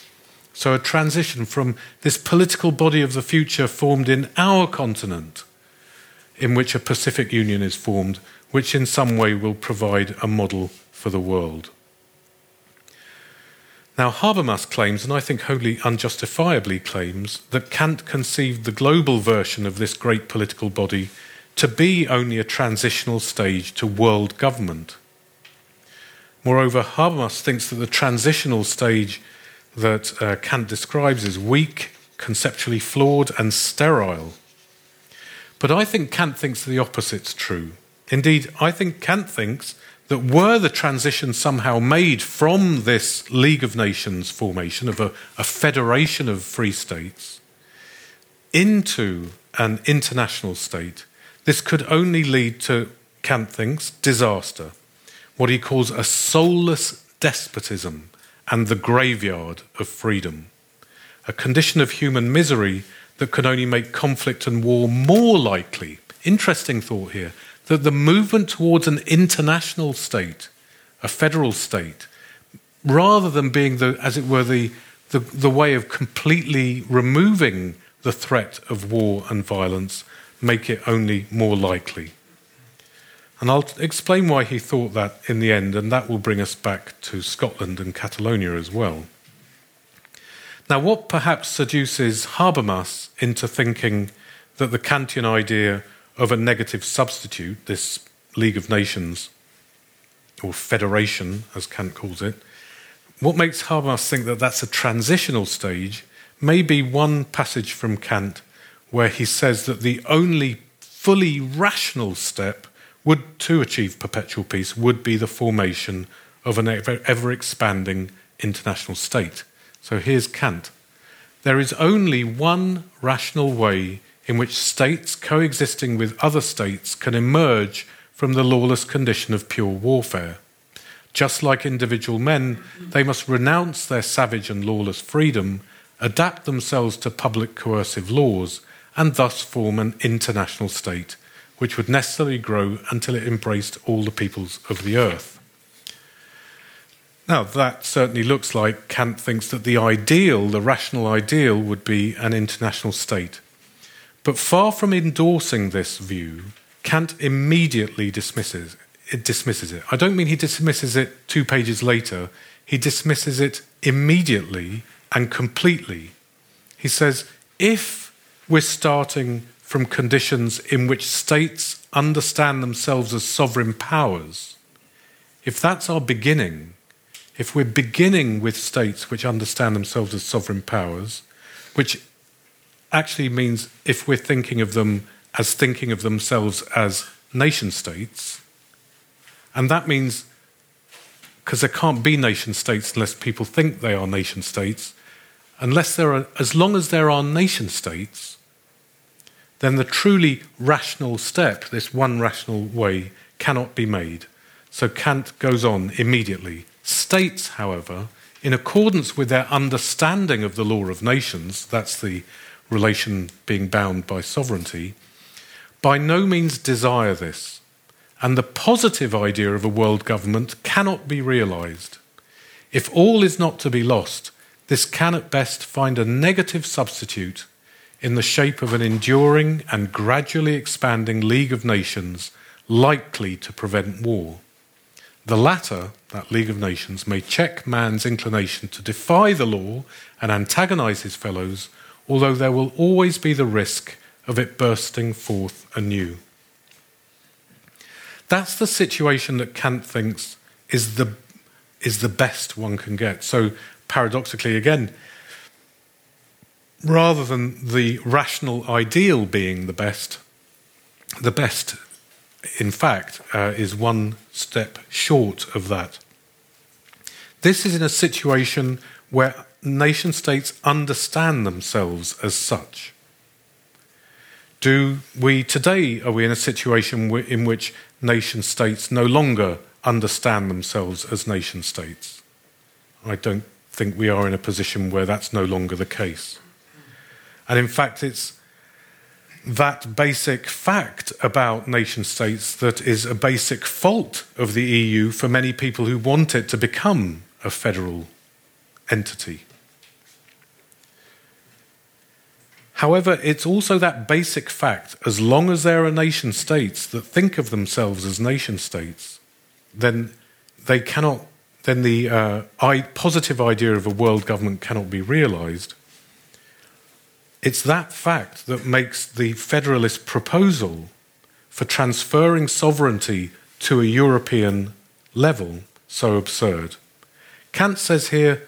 So, a transition from this political body of the future formed in our continent, in which a Pacific Union is formed, which in some way will provide a model for the world. Now, Habermas claims, and I think wholly unjustifiably claims, that Kant conceived the global version of this great political body to be only a transitional stage to world government. Moreover, Habermas thinks that the transitional stage that uh, Kant describes is weak, conceptually flawed, and sterile. But I think Kant thinks the opposite's true. Indeed, I think Kant thinks that were the transition somehow made from this League of Nations formation of a, a federation of free states into an international state, this could only lead to, Kant thinks, disaster, what he calls a soulless despotism and the graveyard of freedom, a condition of human misery that could only make conflict and war more likely. Interesting thought here that the movement towards an international state, a federal state, rather than being the, as it were, the, the, the way of completely removing the threat of war and violence, make it only more likely. And I'll explain why he thought that in the end, and that will bring us back to Scotland and Catalonia as well. Now, what perhaps seduces Habermas into thinking that the Kantian idea of a negative substitute, this League of Nations, or federation, as Kant calls it, what makes Habermas think that that's a transitional stage may be one passage from Kant where he says that the only fully rational step would to achieve perpetual peace would be the formation of an ever expanding international state. So here's Kant. There is only one rational way in which states coexisting with other states can emerge from the lawless condition of pure warfare. Just like individual men, they must renounce their savage and lawless freedom, adapt themselves to public coercive laws, and thus form an international state, which would necessarily grow until it embraced all the peoples of the earth. Now, that certainly looks like Kant thinks that the ideal, the rational ideal, would be an international state. But far from endorsing this view, Kant immediately dismisses it. Dismisses it. I don't mean he dismisses it two pages later. He dismisses it immediately and completely. He says, if we're starting from conditions in which states understand themselves as sovereign powers, if that's our beginning, if we're beginning with states which understand themselves as sovereign powers, which actually means if we're thinking of them as thinking of themselves as nation states, and that means because there can't be nation states unless people think they are nation states, unless there are, as long as there are nation states, then the truly rational step, this one rational way, cannot be made. So Kant goes on immediately. States, however, in accordance with their understanding of the law of nations, that's the relation being bound by sovereignty, by no means desire this, and the positive idea of a world government cannot be realized. If all is not to be lost, this can at best find a negative substitute in the shape of an enduring and gradually expanding League of Nations likely to prevent war. The latter, that League of Nations, may check man's inclination to defy the law and antagonize his fellows, although there will always be the risk of it bursting forth anew. That's the situation that Kant thinks is the, is the best one can get. So, paradoxically, again, rather than the rational ideal being the best, the best, in fact, uh, is one step short of that. This is in a situation where nation states understand themselves as such. Do we today, are we in a situation in which nation states no longer understand themselves as nation states? I don't think we are in a position where that's no longer the case. And in fact, it's that basic fact about nation states that is a basic fault of the EU for many people who want it to become a federal entity. However, it's also that basic fact as long as there are nation states that think of themselves as nation states, then they cannot, then the uh, positive idea of a world government cannot be realized. It's that fact that makes the federalist proposal for transferring sovereignty to a European level so absurd. Kant says here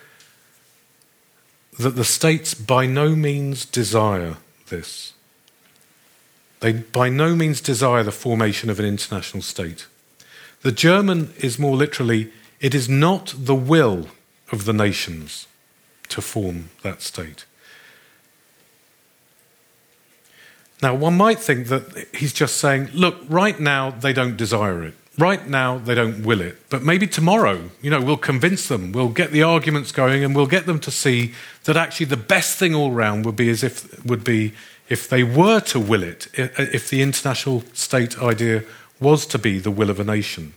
that the states by no means desire this. They by no means desire the formation of an international state. The German is more literally, it is not the will of the nations to form that state. Now, one might think that he's just saying, look, right now they don't desire it. Right now, they don't will it, but maybe tomorrow, you know, we'll convince them, we'll get the arguments going, and we'll get them to see that actually the best thing all round would be as if would be if they were to will it, if the international state idea was to be the will of a nation.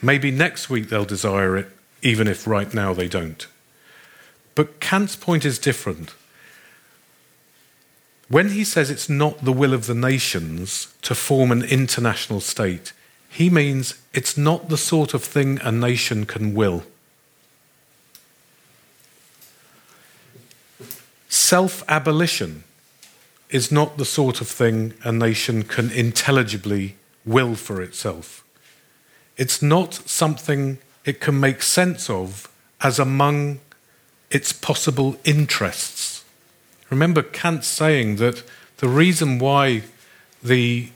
Maybe next week they'll desire it, even if right now they don't. But Kant's point is different. When he says it's not the will of the nations to form an international state, he means it's not the sort of thing a nation can will. Self abolition is not the sort of thing a nation can intelligibly will for itself. It's not something it can make sense of as among its possible interests. Remember Kant saying that the reason why the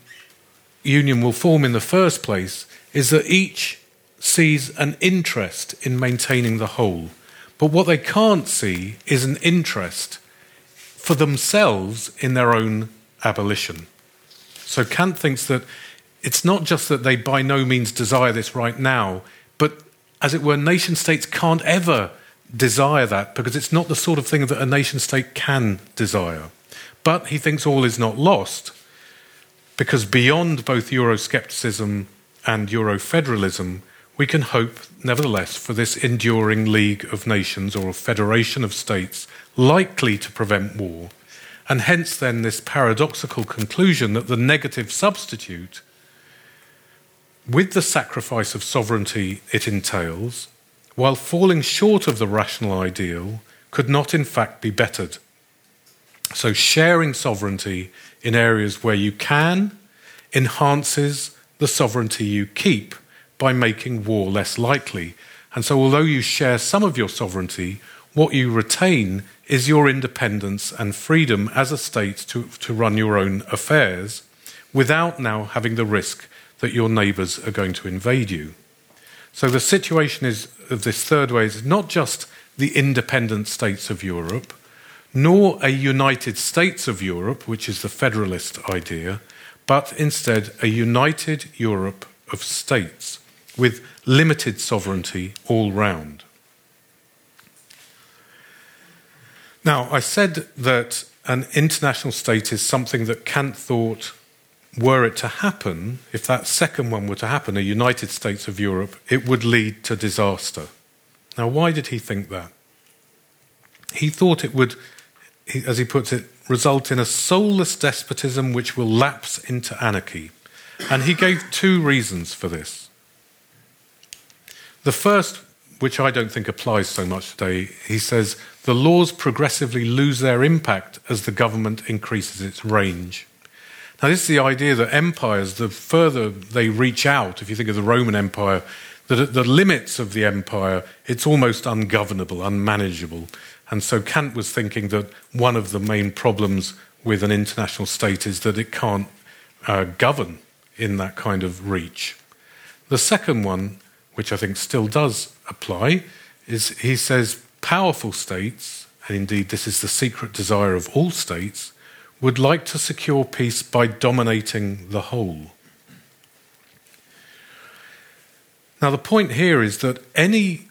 union will form in the first place is that each sees an interest in maintaining the whole. But what they can't see is an interest for themselves in their own abolition. So Kant thinks that it's not just that they by no means desire this right now, but as it were, nation states can't ever desire that because it's not the sort of thing that a nation state can desire. But he thinks all is not lost because beyond both Euroscepticism and Eurofederalism, we can hope, nevertheless, for this enduring League of Nations or a federation of states likely to prevent war, and hence then this paradoxical conclusion that the negative substitute, with the sacrifice of sovereignty it entails, while falling short of the rational ideal, could not in fact be bettered. So, sharing sovereignty in areas where you can enhances the sovereignty you keep by making war less likely. And so, although you share some of your sovereignty, what you retain is your independence and freedom as a state to, to run your own affairs without now having the risk that your neighbours are going to invade you. So, the situation is of this third way is not just the independent states of Europe, nor a United States of Europe, which is the federalist idea, but instead a united Europe of states with limited sovereignty all round. Now, I said that an international state is something that Kant thought, were it to happen, if that second one were to happen, a United States of Europe, it would lead to disaster. Now, why did he think that? He thought it would, as he puts it, result in a soulless despotism which will lapse into anarchy. And he gave two reasons for this. The first, which I don't think applies so much today, he says the laws progressively lose their impact as the government increases its range. Now, this is the idea that empires, the further they reach out, if you think of the Roman Empire, that at the limits of the empire, it's almost ungovernable, unmanageable. And so Kant was thinking that one of the main problems with an international state is that it can't uh, govern in that kind of reach. The second one, which I think still does apply, is he says powerful states, and indeed this is the secret desire of all states, would like to secure peace by dominating the whole. Now, the point here is that any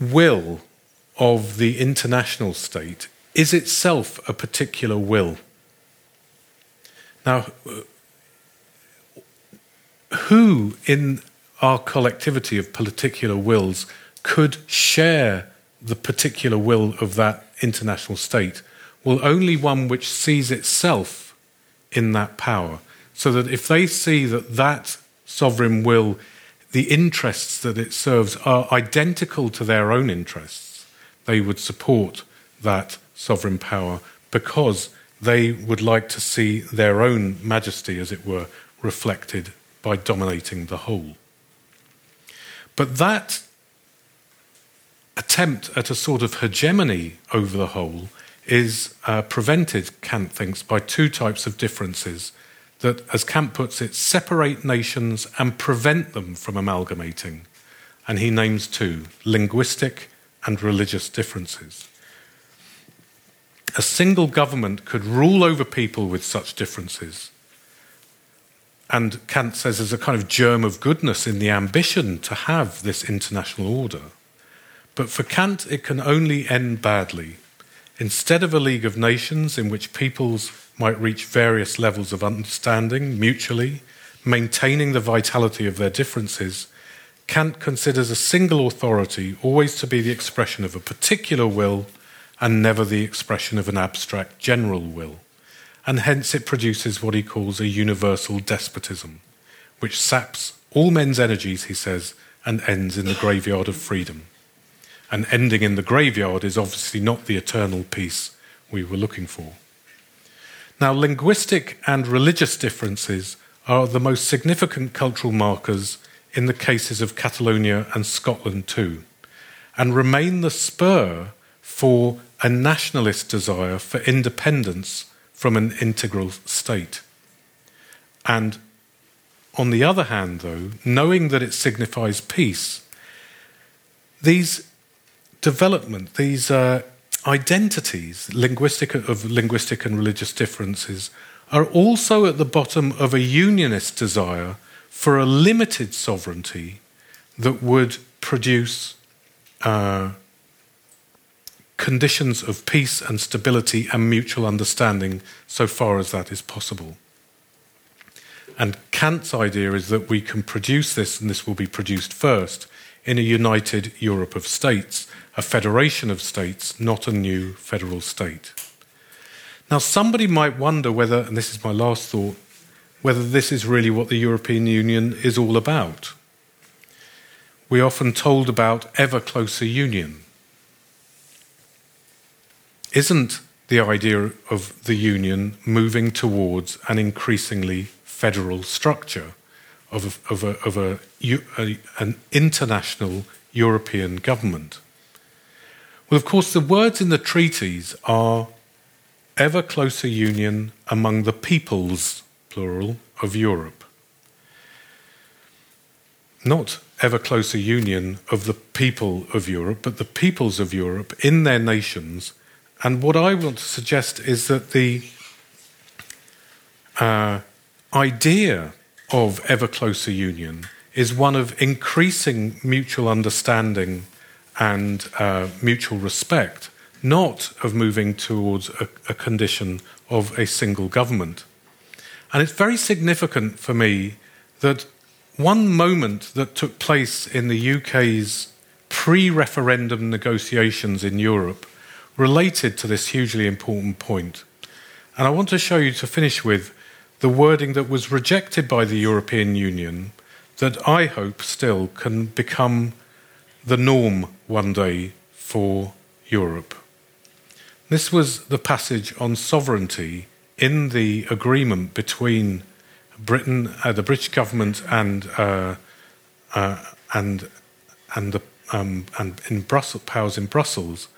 will of the international state is itself a particular will. Now, uh, who in our collectivity of particular wills could share the particular will of that international state? Well, only one which sees itself in that power. So that if they see that that sovereign will the interests that it serves are identical to their own interests, they would support that sovereign power because they would like to see their own majesty, as it were, reflected by dominating the whole. But that attempt at a sort of hegemony over the whole is uh, prevented, Kant thinks, by two types of differences that, as Kant puts it, separate nations and prevent them from amalgamating. And he names two linguistic and religious differences. A single government could rule over people with such differences. And Kant says there's a kind of germ of goodness in the ambition to have this international order. But for Kant, it can only end badly. Instead of a League of Nations in which peoples might reach various levels of understanding mutually, maintaining the vitality of their differences, Kant considers a single authority always to be the expression of a particular will and never the expression of an abstract general will. And hence it produces what he calls a universal despotism, which saps all men's energies, he says, and ends in the graveyard of freedom. And ending in the graveyard is obviously not the eternal peace we were looking for. Now, linguistic and religious differences are the most significant cultural markers in the cases of Catalonia and Scotland, too, and remain the spur for a nationalist desire for independence from an integral state. And on the other hand, though, knowing that it signifies peace, these development, these uh, identities, linguistic of linguistic and religious differences, are also at the bottom of a unionist desire for a limited sovereignty that would produce uh, conditions of peace and stability and mutual understanding so far as that is possible. And Kant's idea is that we can produce this, and this will be produced first, in a united Europe of states, a federation of states, not a new federal state. Now, somebody might wonder whether, and this is my last thought, whether this is really what the European Union is all about. We're often told about ever closer union. Isn't the idea of the Union moving towards an increasingly federal structure of, a, of, a, of a, a, an international European government? Well, of course, the words in the treaties are ever closer union among the peoples, plural, of Europe. Not ever closer union of the people of Europe, but the peoples of Europe in their nations. And what I want to suggest is that the uh, idea of ever closer union is one of increasing mutual understanding and uh, mutual respect not of moving towards a, a condition of a single government. And it's very significant for me that one moment that took place in the UK's pre referendum negotiations in Europe related to this hugely important point. And I want to show you to finish with the wording that was rejected by the European Union that I hope still can become the norm one day for Europe. This was the passage on sovereignty in the agreement between Britain, uh, the British government, and uh, uh, and and the um, and in Brussels, powers in Brussels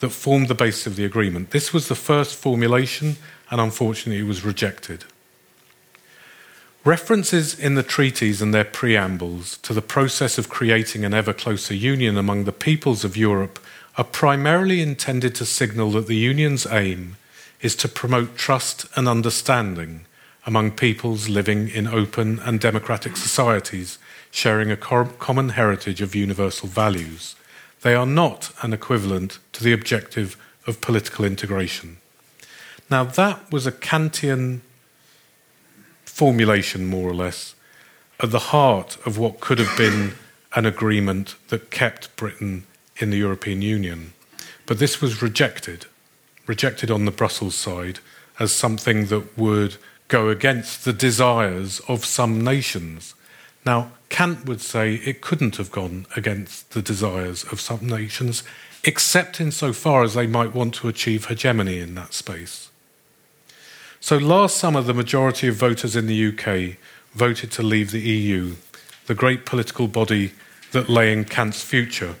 that formed the basis of the agreement. This was the first formulation, and unfortunately, it was rejected. References in the treaties and their preambles to the process of creating an ever closer union among the peoples of Europe are primarily intended to signal that the Union's aim is to promote trust and understanding among peoples living in open and democratic societies sharing a common heritage of universal values. They are not an equivalent to the objective of political integration. Now, that was a Kantian formulation, more or less, at the heart of what could have been an agreement that kept Britain in the European Union. But this was rejected, rejected on the Brussels side as something that would go against the desires of some nations. Now, Kant would say it couldn't have gone against the desires of some nations, except insofar as they might want to achieve hegemony in that space. So, last summer, the majority of voters in the UK voted to leave the EU, the great political body that lay in Kant's future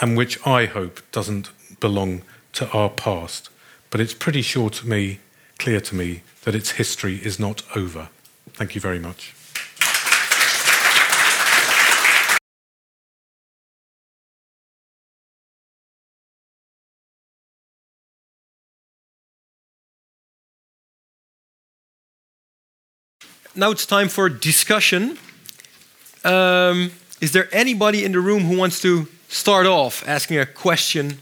and which I hope doesn't belong to our past. But it's pretty sure to me, clear to me, that its history is not over. Thank you very much. Now it's time for discussion. Um, is there anybody in the room who wants to start off asking a question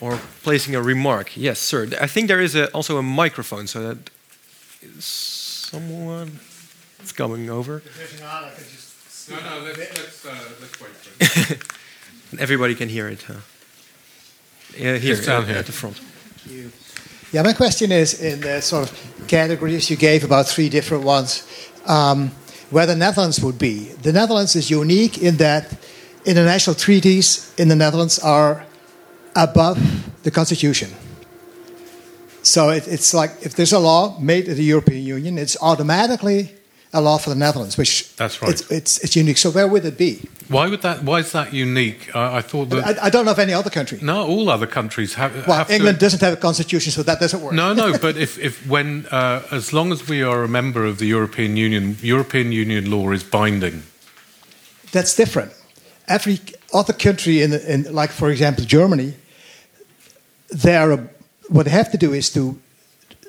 or placing a remark. Yes, sir. I think there is a, also a microphone, so that someone is coming over. No, no, let's, let's, uh, let's wait for it. Everybody can hear it. Huh? Yeah, here, down uh, here. at the front. Thank you. Yeah, my question is in the sort of categories you gave about three different ones, um, where the Netherlands would be. The Netherlands is unique in that international treaties in the Netherlands are above the constitution. So it, it's like if there's a law made in the European Union, it's automatically a law for the Netherlands, which That's right. It's, it's, it's unique. So where would it be? Why would that? Why is that unique? I, I thought that. I, I don't know of any other country. no, all other countries have. Well, have England To, doesn't have a constitution, so that doesn't work. no, no, but if, if when uh, as long as we are a member of the European Union, European Union law is binding. That's different. Every other country, in, in like for example Germany, they are what they have to do is to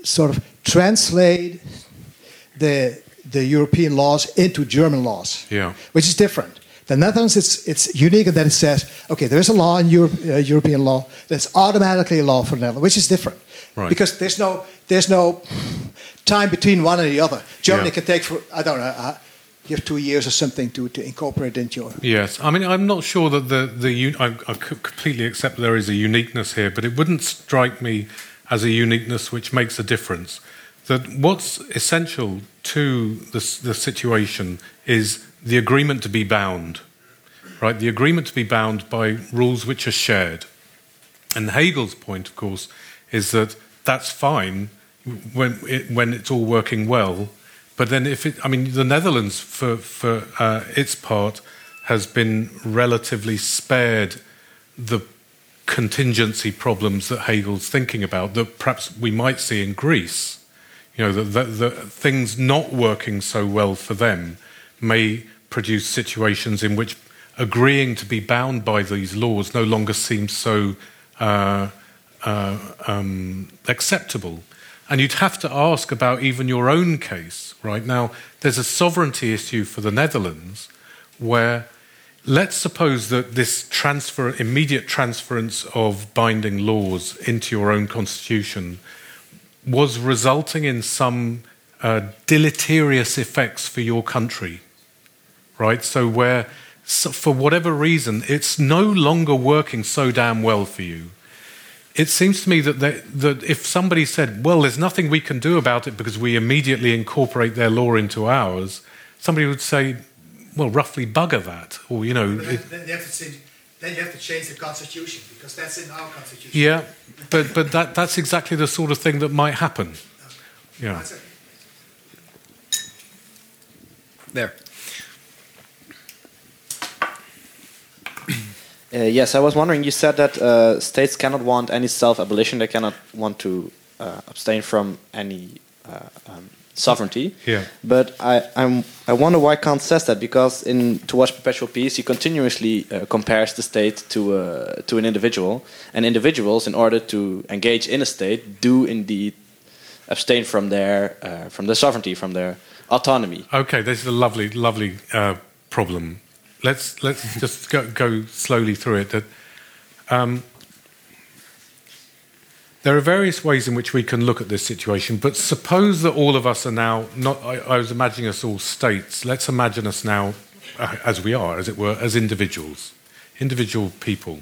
sort of translate the the European laws into German laws, Yeah. which is different. The Netherlands, it's, it's unique in that it says, okay, there is a law in Europe, uh, European law that's automatically a law for the Netherlands, which is different. Right. Because there's no, there's no time between one and the other. Germany Yeah. can take, for, I don't know, uh, you have two years or something to, to incorporate into your. Yes, I mean, I'm not sure that the the I, I completely accept there is a uniqueness here, but it wouldn't strike me as a uniqueness which makes a difference. That what's essential to the, the situation is the agreement to be bound, right? The agreement to be bound by rules which are shared. And Hegel's point, of course, is that that's fine when it, when it's all working well, but then if it, I mean, the Netherlands, for for uh, its part, has been relatively spared the contingency problems that Hegel's thinking about that perhaps we might see in Greece. You know, that things not working so well for them may produce situations in which agreeing to be bound by these laws no longer seems so uh, uh, um, acceptable. And you'd have to ask about even your own case, right? Now, there's a sovereignty issue for the Netherlands where let's suppose that this transfer, immediate transference of binding laws into your own constitution was resulting in some uh, deleterious effects for your country, right? So, where so for whatever reason it's no longer working so damn well for you, it seems to me that, they, that if somebody said, well, there's nothing we can do about it because we immediately incorporate their law into ours, somebody would say, well, roughly bugger that. Or, you know, it, then, you have to change, then you have to change the constitution because that's in our constitution. yeah, but, but that, that's exactly the sort of thing that might happen. Yeah. There. Uh, yes, I was wondering. You said that uh, states cannot want any self-abolition; they cannot want to uh, abstain from any uh, um, sovereignty. Yeah. But I, I'm, I wonder why Kant says that because in Towards Perpetual Peace, he continuously uh, compares the state to uh, to an individual, and individuals, in order to engage in a state, do indeed abstain from their uh, from their sovereignty, from their autonomy. Okay, this is a lovely, lovely uh, problem. Let's let's just go, go slowly through it. That um, there are various ways in which we can look at this situation. But suppose that all of us are now not. I, I was imagining us all states. Let's imagine us now uh, as we are, as it were, as individuals, individual people,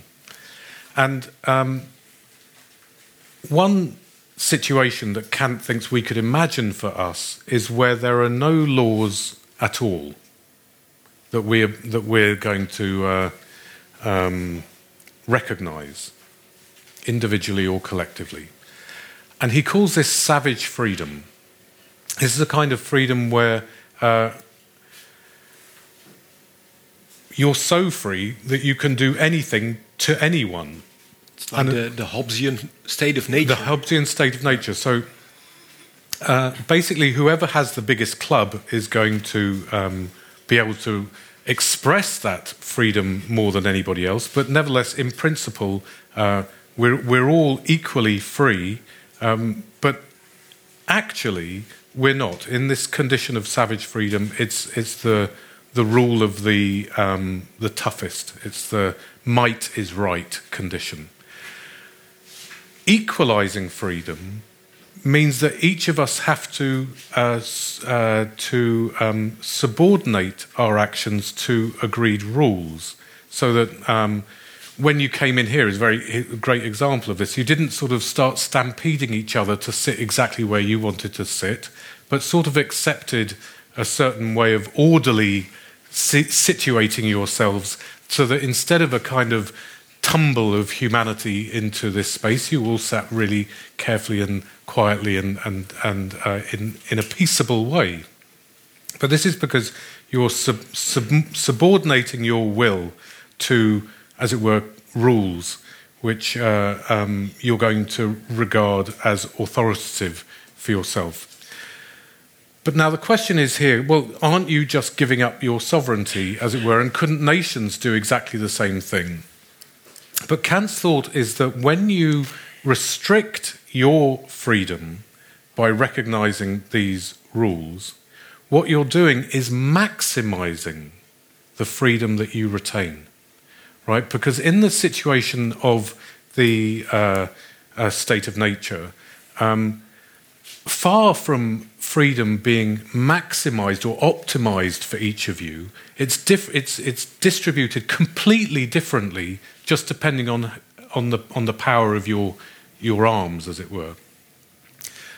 and um, one situation that Kant thinks we could imagine for us is where there are no laws at all that we're, that we're going to uh, um, recognize individually or collectively. And he calls this savage freedom. This is a kind of freedom where uh, you're so free that you can do anything to anyone. It's like And- the, the Hobbesian state of nature. The Hobbesian state of nature. So uh, basically, whoever has the biggest club is going to um, be able to express that freedom more than anybody else. But nevertheless, in principle, uh, we're, we're all equally free. Um, but actually, we're not. In this condition of savage freedom, it's, it's the, the rule of the, um, the toughest, it's the might is right condition equalizing freedom means that each of us have to uh, uh, to um, subordinate our actions to agreed rules, so that um, when you came in here is a very great example of this. You didn't sort of start stampeding each other to sit exactly where you wanted to sit, but sort of accepted a certain way of orderly si- situating yourselves, so that instead of a kind of tumble of humanity into this space, you all sat really carefully and quietly and, and, and uh, in, in a peaceable way. But this is because you're sub, sub, subordinating your will to, as it were, rules which uh, um, you're going to regard as authoritative for yourself. But now the question is here well, aren't you just giving up your sovereignty, as it were, and couldn't nations do exactly the same thing? But Kant's thought is that when you restrict your freedom by recognizing these rules, what you're doing is maximizing the freedom that you retain, right? Because in the situation of the uh, uh, state of nature, um, far from freedom being maximized or optimized for each of you, it's, diff- it's, it's distributed completely differently, just depending on, on, the, on the power of your, your arms, as it were.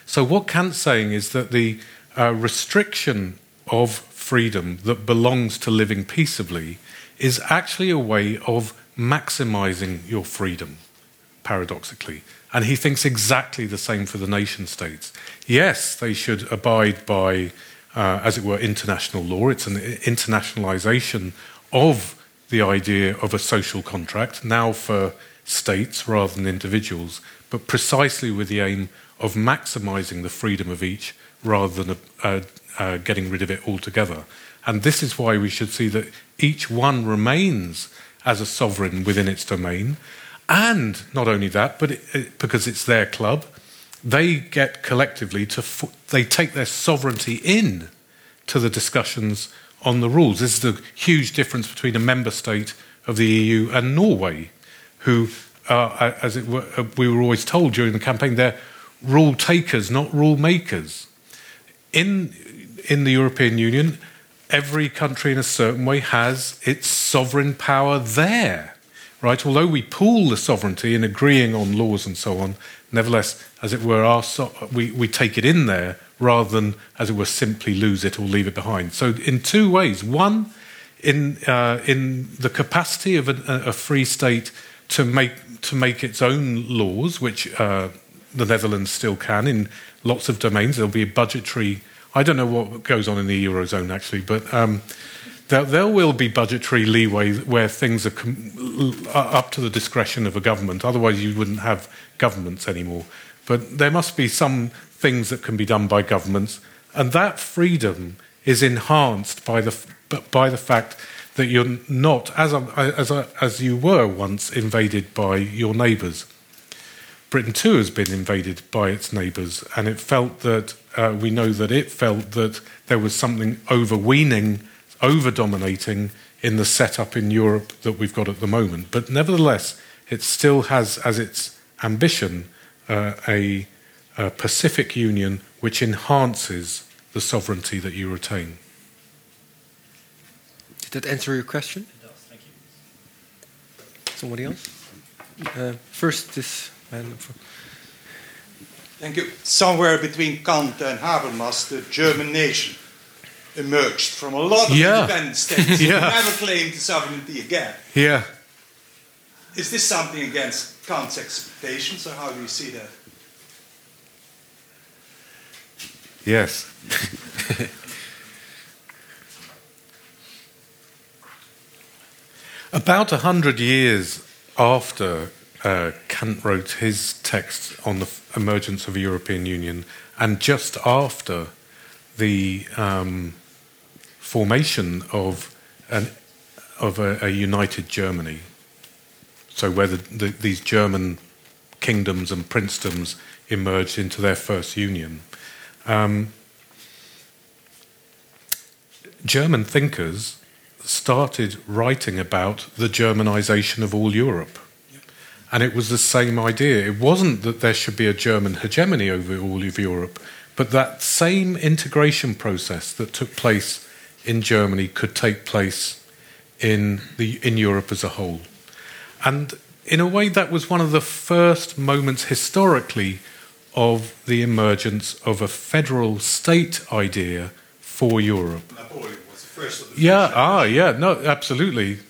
So, what Kant's saying is that the uh, restriction of freedom that belongs to living peaceably is actually a way of maximizing your freedom, paradoxically. And he thinks exactly the same for the nation states. Yes, they should abide by, uh, as it were, international law. It's an internationalization of the idea of a social contract, now for states rather than individuals, but precisely with the aim of maximizing the freedom of each rather than uh, uh, getting rid of it altogether. And this is why we should see that each one remains as a sovereign within its domain. And not only that, but it, it, because it's their club, they get collectively to, they take their sovereignty in to the discussions on the rules. This is the huge difference between a member state of the EU and Norway, who, uh, as were, we were always told during the campaign, they're rule takers, not rule makers. In, in the European Union, every country in a certain way has its sovereign power there. Right? Although we pool the sovereignty in agreeing on laws and so on, nevertheless, as it were, our so- we, we take it in there rather than, as it were, simply lose it or leave it behind. So, in two ways. One, in, uh, in the capacity of a, a, free state to make, to make its own laws, which uh, the Netherlands still can in lots of domains. There'll be budgetary I don't know what goes on in the Eurozone actually, but um, there, there, will be budgetary leeway where things are, com- are up to the discretion of a government. Otherwise, you wouldn't have governments anymore. But there must be some things that can be done by governments, and that freedom is enhanced by the, by the fact that you're not, as, a, as, a, as you were once, invaded by your neighbours. Britain too has been invaded by its neighbours, and it felt that uh, we know that it felt that there was something overweening, over dominating in the setup in Europe that we've got at the moment. But nevertheless, it still has as its ambition uh, a, a Pacific Union which enhances the sovereignty that you retain. Did that answer your question? It does, thank you. Somebody else? Uh, first, this man. Thank you. Somewhere between Kant and Habermas, the German nation emerged from a lot of Yeah. independent states Yeah. who never claimed sovereignty again. Yeah. Is this something against Kant's expectations, or how do you see that? Yes. About a hundred years after uh, Kant wrote his text on the emergence of a European Union, and just after the um, formation of an of a, a united Germany, so where the, the, these German kingdoms and princedoms emerged into their first union. Um, German thinkers started writing about the Germanization of all Europe. And it was the same idea. It wasn't that there should be a German hegemony over all of Europe, but that same integration process that took place in Germany could take place in, the, in Europe as a whole. And in a way, that was one of the first moments historically of the emergence of a federal state idea for Europe. Napoleon was the first of the Yeah, ah, yeah, no, absolutely.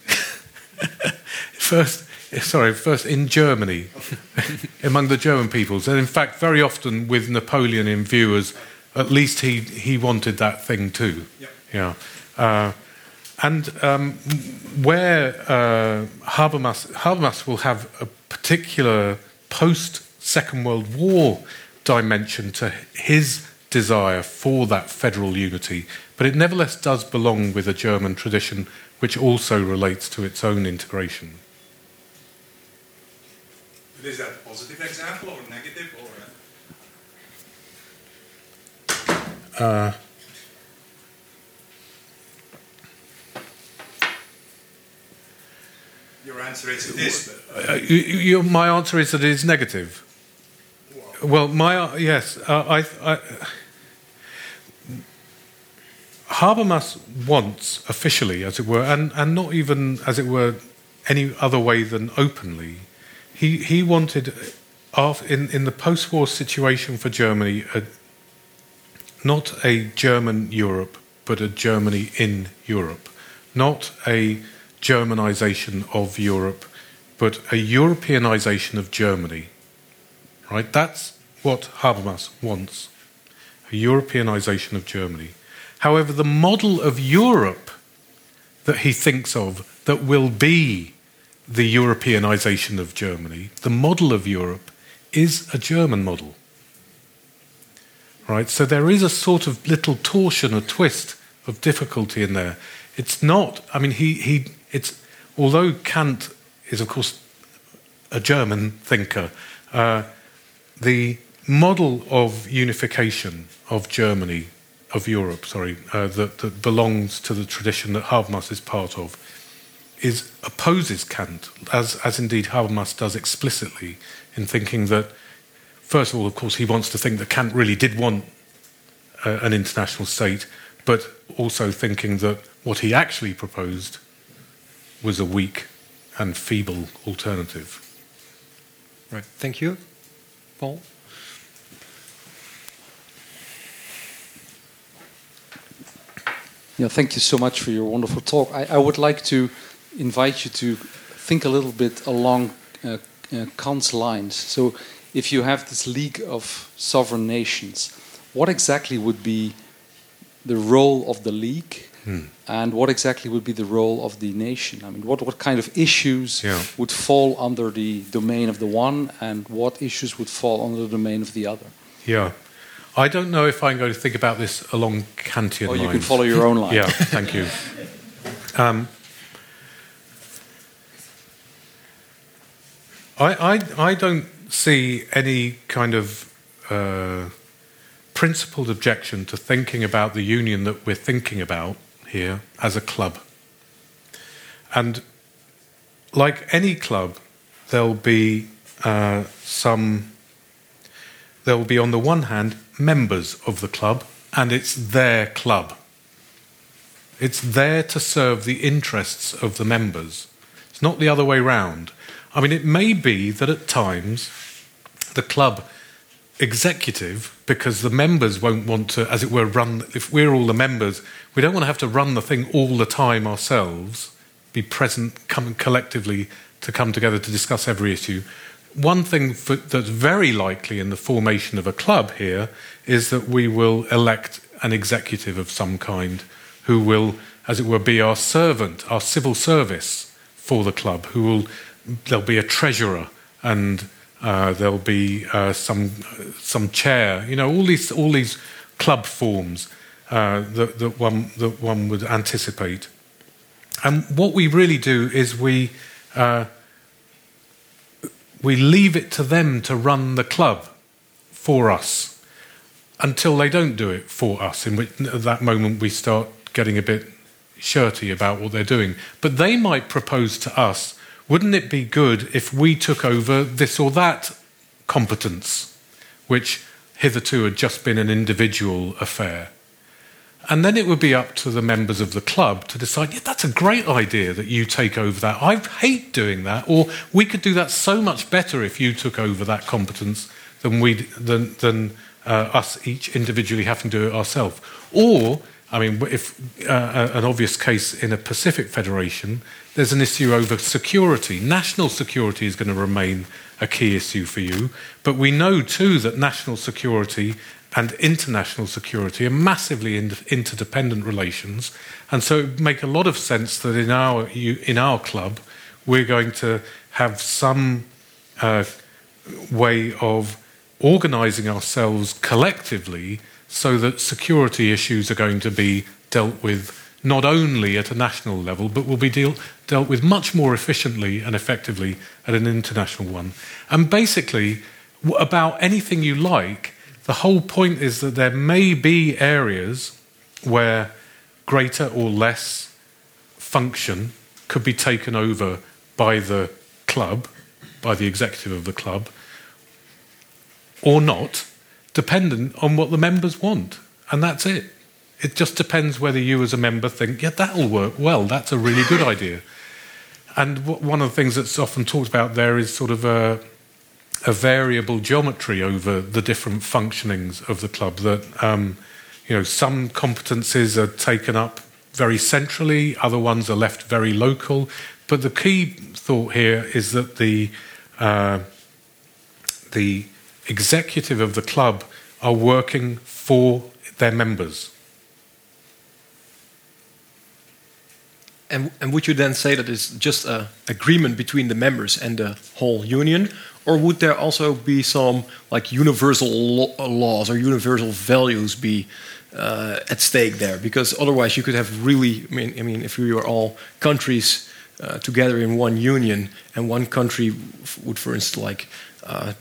first, sorry, first in Germany, among the German peoples, and in fact, very often with Napoleon in view, as at least he he wanted that thing too. Yeah. Yeah, uh, and um, where uh, Habermas Habermas will have a particular post Second World War dimension to his desire for that federal unity, but it nevertheless does belong with a German tradition which also relates to its own integration. Is that a positive example or a negative? Or, uh, Uh, your answer is it is. uh, you, you, my answer is that it is negative. Well, my yes, uh, I, I Habermas wants officially, as it were, and, and not even as it were any other way than openly. He he wanted, in in the post-war situation for Germany, a, not a German Europe, but a Germany in Europe, not a Germanization of Europe, but a Europeanization of Germany. Right? That's what Habermas wants a Europeanization of Germany. However, the model of Europe that he thinks of that will be the Europeanization of Germany, the model of Europe, is a German model. Right? So there is a sort of little torsion, a twist of difficulty in there. It's not, I mean, he, he, it's, although Kant is, of course, a German thinker, uh, the model of unification of Germany, of Europe, sorry, uh, that, that, belongs to the tradition that Habermas is part of, is opposes Kant, as, as indeed Habermas does explicitly in thinking that, first of all, of course, he wants to think that Kant really did want uh, an international state, but also thinking that what he actually proposed was a weak and feeble alternative. Right. Thank you. Paul? Yeah, thank you so much for your wonderful talk. I, I would like to invite you to think a little bit along uh, uh, Kant's lines. So, if you have this League of Sovereign Nations, what exactly would be the role of the League? Hmm. And what exactly would be the role of the nation? I mean, what, what kind of issues yeah. would fall under the domain of the one, and what issues would fall under the domain of the other? Yeah, I don't know if I'm going to think about this along Kantian or lines. you can follow your own line. yeah, thank you. Um, I, I, I don't see any kind of uh, principled objection to thinking about the union that we're thinking about here as a club. And like any club, there'll be uh, some, there will be, on the one hand, members of the club, and it's their club. It's there to serve the interests of the members. It's not the other way round. I mean, it may be that at times the club executive, because the members won't want to, as it were, run, if we're all the members, we don't want to have to run the thing all the time ourselves, be present, come collectively to come together to discuss every issue. One thing for, that's very likely in the formation of a club here is that we will elect an executive of some kind who will, as it were, be our servant, our civil service for the club, who will, there'll be a treasurer and uh, there'll be uh, some, some chair, you know, all these, all these club forms uh, that, that, one, that one would anticipate. And what we really do is we uh, we leave it to them to run the club for us until they don't do it for us. In which, at that moment, we start getting a bit shirty about what they're doing. But they might propose to us, wouldn't it be good if we took over this or that competence, which hitherto had just been an individual affair? And then it would be up to the members of the club to decide, yeah, that's a great idea that you take over that. I hate doing that. Or we could do that so much better if you took over that competence than, we than, than uh, us each individually having to do it ourselves. Or, I mean, if uh, an obvious case in a Pacific Federation, there's an issue over security. National security is going to remain a key issue for you. But we know too that national security and international security are massively interdependent relations, and so it make a lot of sense that in our in our club we're going to have some uh, way of organising ourselves collectively so that security issues are going to be dealt with not only at a national level, but will be deal, dealt with much more efficiently and effectively at an international one. And basically, about anything you like, the whole point is that there may be areas where greater or less function could be taken over by the club, by the executive of the club. or not, dependent on what the members want. And that's it. It just depends whether you, as a member, think, yeah, that'll work well, that's a really good idea. And one of the things that's often talked about there is sort of a, a variable geometry over the different functionings of the club. That um, you know, some competences are taken up very centrally, other ones are left very local. But the key thought here is that the uh, the executive of the club are working for their members. And, and would you then say that it's just an agreement between the members and the whole union, or would there also be some like universal lo laws or universal values be uh, at stake there? Because otherwise, you could have really. I mean, I mean, if we were all countries uh, together in one union, and one country would, for instance, like uh,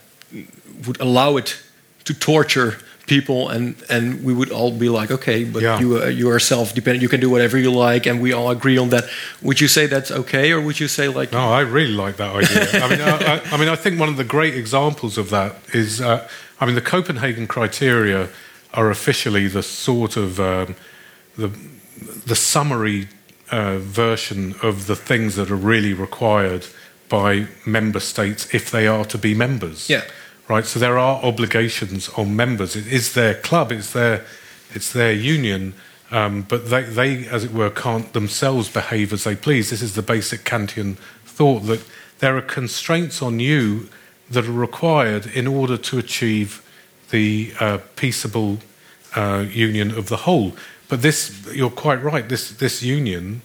would allow it to torture people and and we would all be like okay but Yeah. you uh, you are self dependent you can do whatever you like and we all agree on that would you say that's okay or would you say like No, I really like that idea. I mean, I, I, I mean, I think one of the great examples of that is, uh, I mean, the Copenhagen criteria are officially the sort of um, the the summary uh, version of the things that are really required by member states if they are to be members. Yeah. Right. So there are obligations on members. It is their club. It's their it's their union. Um, but they, they, as it were, can't themselves behave as they please. This is the basic Kantian thought that there are constraints on you that are required in order to achieve the uh, peaceable uh, union of the whole. But this, you're quite right. This this union,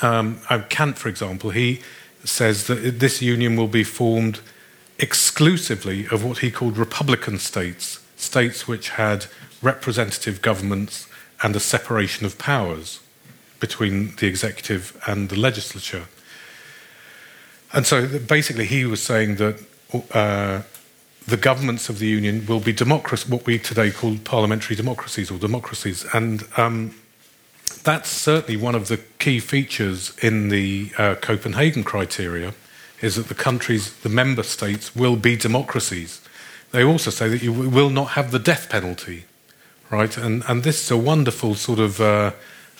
um, uh, Kant, for example, he says that this union will be formed exclusively of what he called republican states, states which had representative governments and a separation of powers between the executive and the legislature. And so basically, he was saying that uh, the governments of the union will be democracy, what we today call parliamentary democracies or democracies. And um, that's certainly one of the key features in the uh, Copenhagen criteria is that the countries, the member states, will be democracies. They also say that you will not have the death penalty, right? And, and this is a wonderful sort of uh,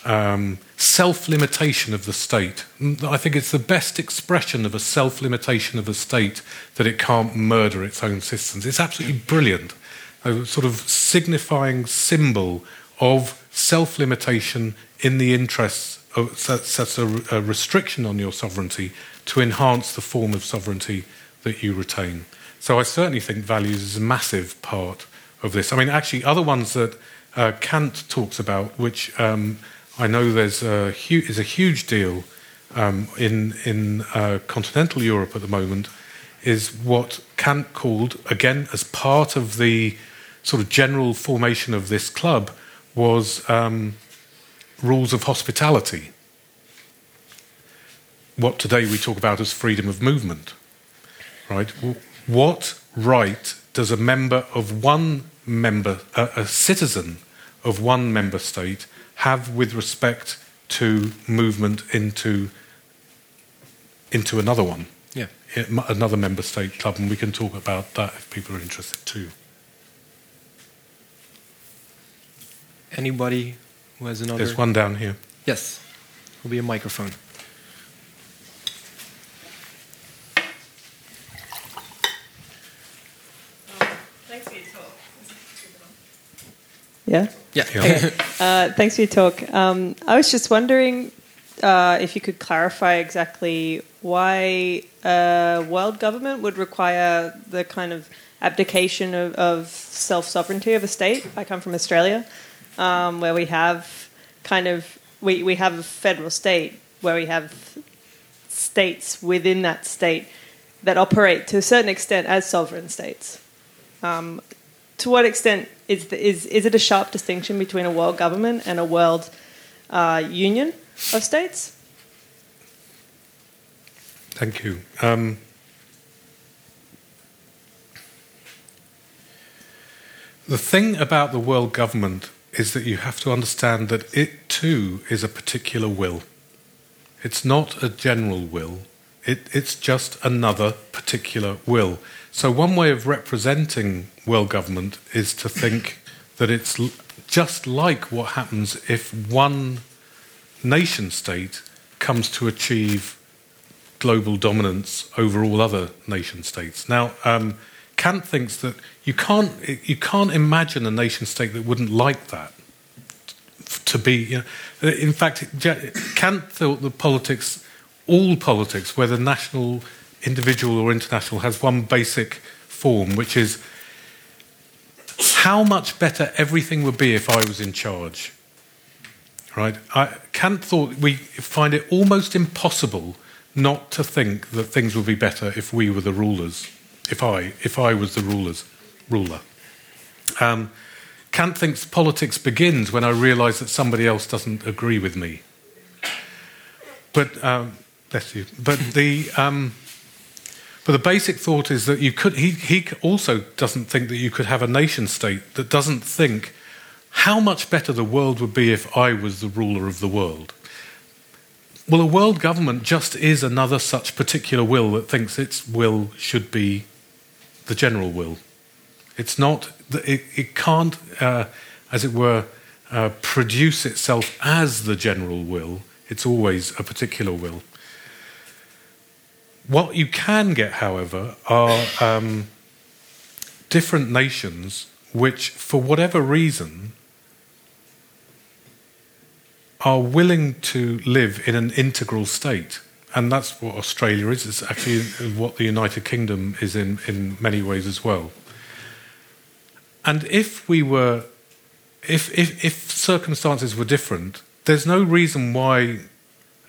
um, self limitation of the state. I think it's the best expression of a self limitation of a state that it can't murder its own citizens. It's absolutely brilliant. A sort of signifying symbol of self limitation in the interests of such a restriction on your sovereignty to enhance the form of sovereignty that you retain. So I certainly think values is a massive part of this. I mean, actually, other ones that uh, Kant talks about, which um, I know there's a is a huge deal um, in in uh, continental Europe at the moment, is what Kant called again as part of the sort of general formation of this club was um, rules of hospitality. What today we talk about as freedom of movement, right? What right does a member of one member, a, a citizen of one member state, have with respect to movement into into another one, yeah another member state club, and we can talk about that if people are interested too. anybody who has another There's one down here. yes will be a microphone Thanks for your talk. Yeah. yeah Yeah. Uh, thanks for your talk. Um, I was just wondering uh, if you could clarify exactly why a world government would require the kind of abdication of, of self sovereignty of a state. I come from Australia, um, where we have kind of we, we have a federal state where we have states within that state that operate to a certain extent as sovereign states. Um, to what extent is, the, is, is it a sharp distinction between a world government and a world uh, union of states? Thank you. Um, the thing about the world government is that you have to understand that it too is a particular will. It's not a general will, it, it's just another particular will. So, one way of representing world government is to think that it's just like what happens if one nation state comes to achieve global dominance over all other nation states. Now, um, Kant thinks that you can't, you can't imagine a nation state that wouldn't like that to be. You know, in fact, Kant thought that politics, all politics, whether national, individual, or international, has one basic form, which is how much better everything would be if I was in charge. Right? I, Kant thought we find it almost impossible not to think that things would be better if we were the rulers. If I, if I was the rulers, ruler. Um, Kant thinks politics begins when I realise that somebody else doesn't agree with me. But um, bless you. But the um, but the basic thought is that you could. He he also doesn't think that you could have a nation state that doesn't think how much better the world would be if I was the ruler of the world. Well, a world government just is another such particular will that thinks its will should be the general will. It's not, it, it can't, uh, as it were, uh, produce itself as the general will. It's always a particular will. What you can get, however, are um, different nations which, for whatever reason, are willing to live in an integral state. And that's what Australia is. It's actually what the United Kingdom is in, in many ways as well. And if we were, if, if, if circumstances were different, there's no reason why,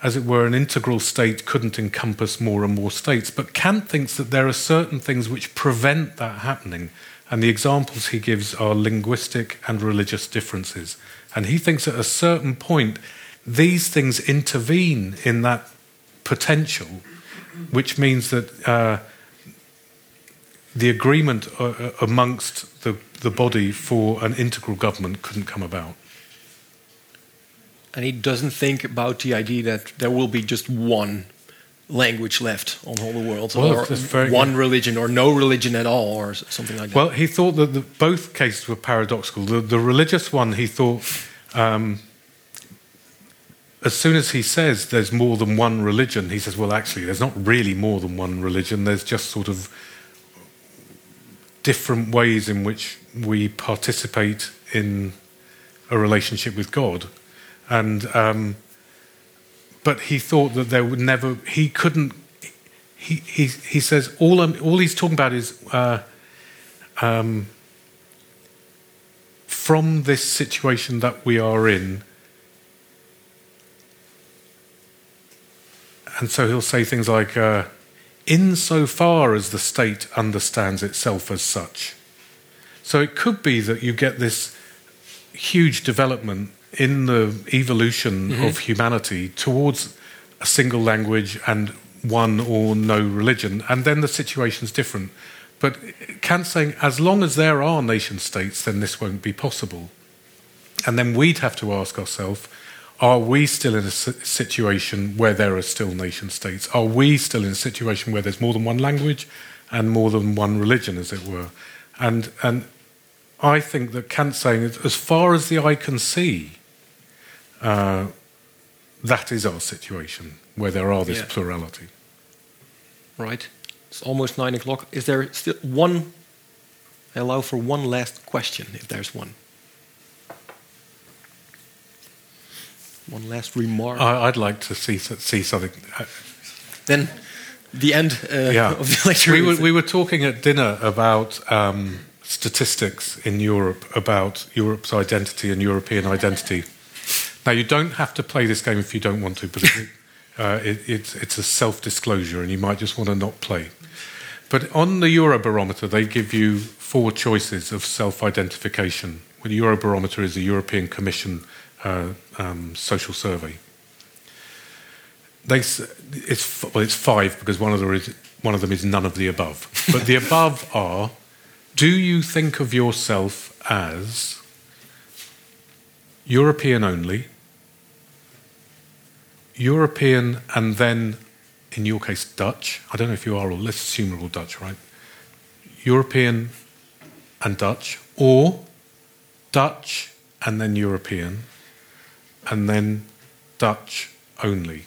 as it were, an integral state couldn't encompass more and more states. But Kant thinks that there are certain things which prevent that happening. And the examples he gives are linguistic and religious differences. And he thinks at a certain point, these things intervene in that potential, which means that uh, the agreement uh, amongst the, the body for an integral government couldn't come about. And he doesn't think about the idea that there will be just one language left on all the world, Well, or one good. religion, or no religion at all, or something like that. Well, he thought that the, both cases were paradoxical. The, the religious one, he thought, um, as soon as he says there's more than one religion, he says, well, actually, there's not really more than one religion. There's just sort of different ways in which we participate in a relationship with God. And, um, but he thought that there would never, he couldn't, he, he, he says, all, I'm, all he's talking about is, uh, um, from this situation that we are in. And so he'll say things like, uh, insofar as the state understands itself as such. So it could be that you get this huge development in the evolution mm-hmm. of humanity towards a single language and one or no religion, and then the situation's different. But Kant's saying, as long as there are nation states, then this won't be possible. And then we'd have to ask ourselves, are we still in a situation where there are still nation states? Are we still in a situation where there's more than one language and more than one religion, as it were? And, and I think that Kant's saying, as far as the eye can see, uh, that is our situation, where there are this Yeah. plurality. right? It's almost nine o'clock. Is there still one? I allow for one last question, if there's one. One last remark. I, I'd like to see, see something. uh, then the end uh, yeah. of the lecture. We were, we were talking at dinner about um, statistics in Europe, about Europe's identity and European identity. Now, you don't have to play this game if you don't want to, but it, uh, it, it's, it's a self disclosure and you might just want to not play. But on the Eurobarometer, they give you four choices of self identification. Well, the Eurobarometer is a European Commission uh, um, social survey. They, it's, well, it's five because one of, them is, one of them is none of the above. But the above are do you think of yourself as European only, European and then in your case, Dutch. I don't know if you are, or let's assume we're all Dutch, right? European and Dutch, or Dutch and then European, and then Dutch only.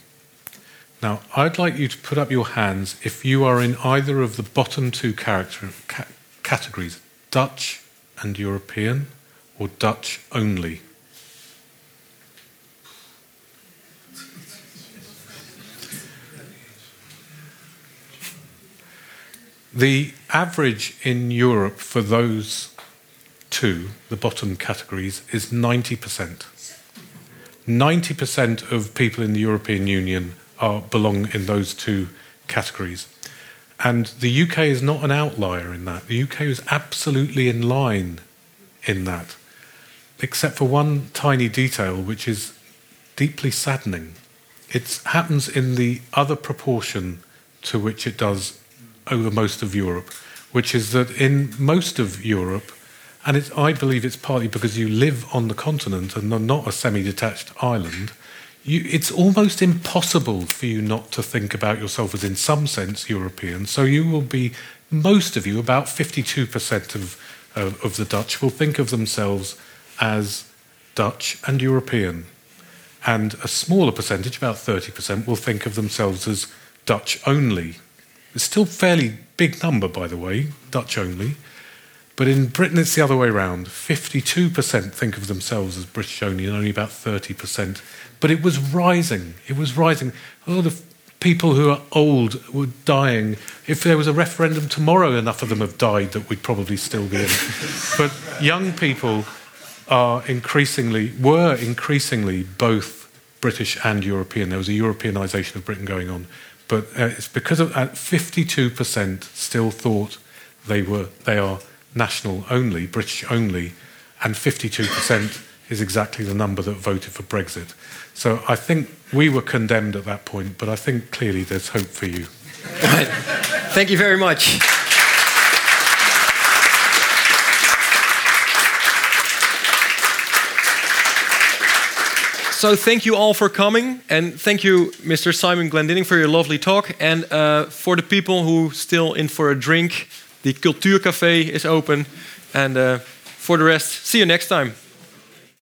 Now, I'd like you to put up your hands if you are in either of the bottom two character, ca- categories Dutch and European, or Dutch only. The average in Europe for those two, the bottom categories, is 90%. 90% of people in the European Union are, belong in those two categories. And the UK is not an outlier in that. The UK is absolutely in line in that, except for one tiny detail, which is deeply saddening. It happens in the other proportion to which it does over most of Europe, which is that in most of Europe, and I believe it's partly because you live on the continent and are not a semi detached island, you, it's almost impossible for you not to think about yourself as, in some sense, European. So you will be, most of you, about 52% of, of, of the Dutch, will think of themselves as Dutch and European. And a smaller percentage, about 30%, will think of themselves as Dutch only. It's still a fairly big number, by the way, Dutch only. But in Britain, it's the other way around. 52% think of themselves as British only, and only about 30% but it was rising. It was rising. A lot of people who are old were dying. If there was a referendum tomorrow, enough of them have died that we'd probably still be in. but young people are increasingly, were increasingly both British and European. There was a Europeanisation of Britain going on. But uh, it's because of uh, 52% still thought they were they are national only, British only, and 52% is exactly the number that voted for Brexit. So I think we were condemned at that point, but I think clearly there's hope for you. Thank you very much. So thank you all for coming, and thank you, Mr. Simon Glendinning, for your lovely talk. And uh, for the people who still in for a drink, the Cultuurcafé is open. And uh, for the rest, see you next time.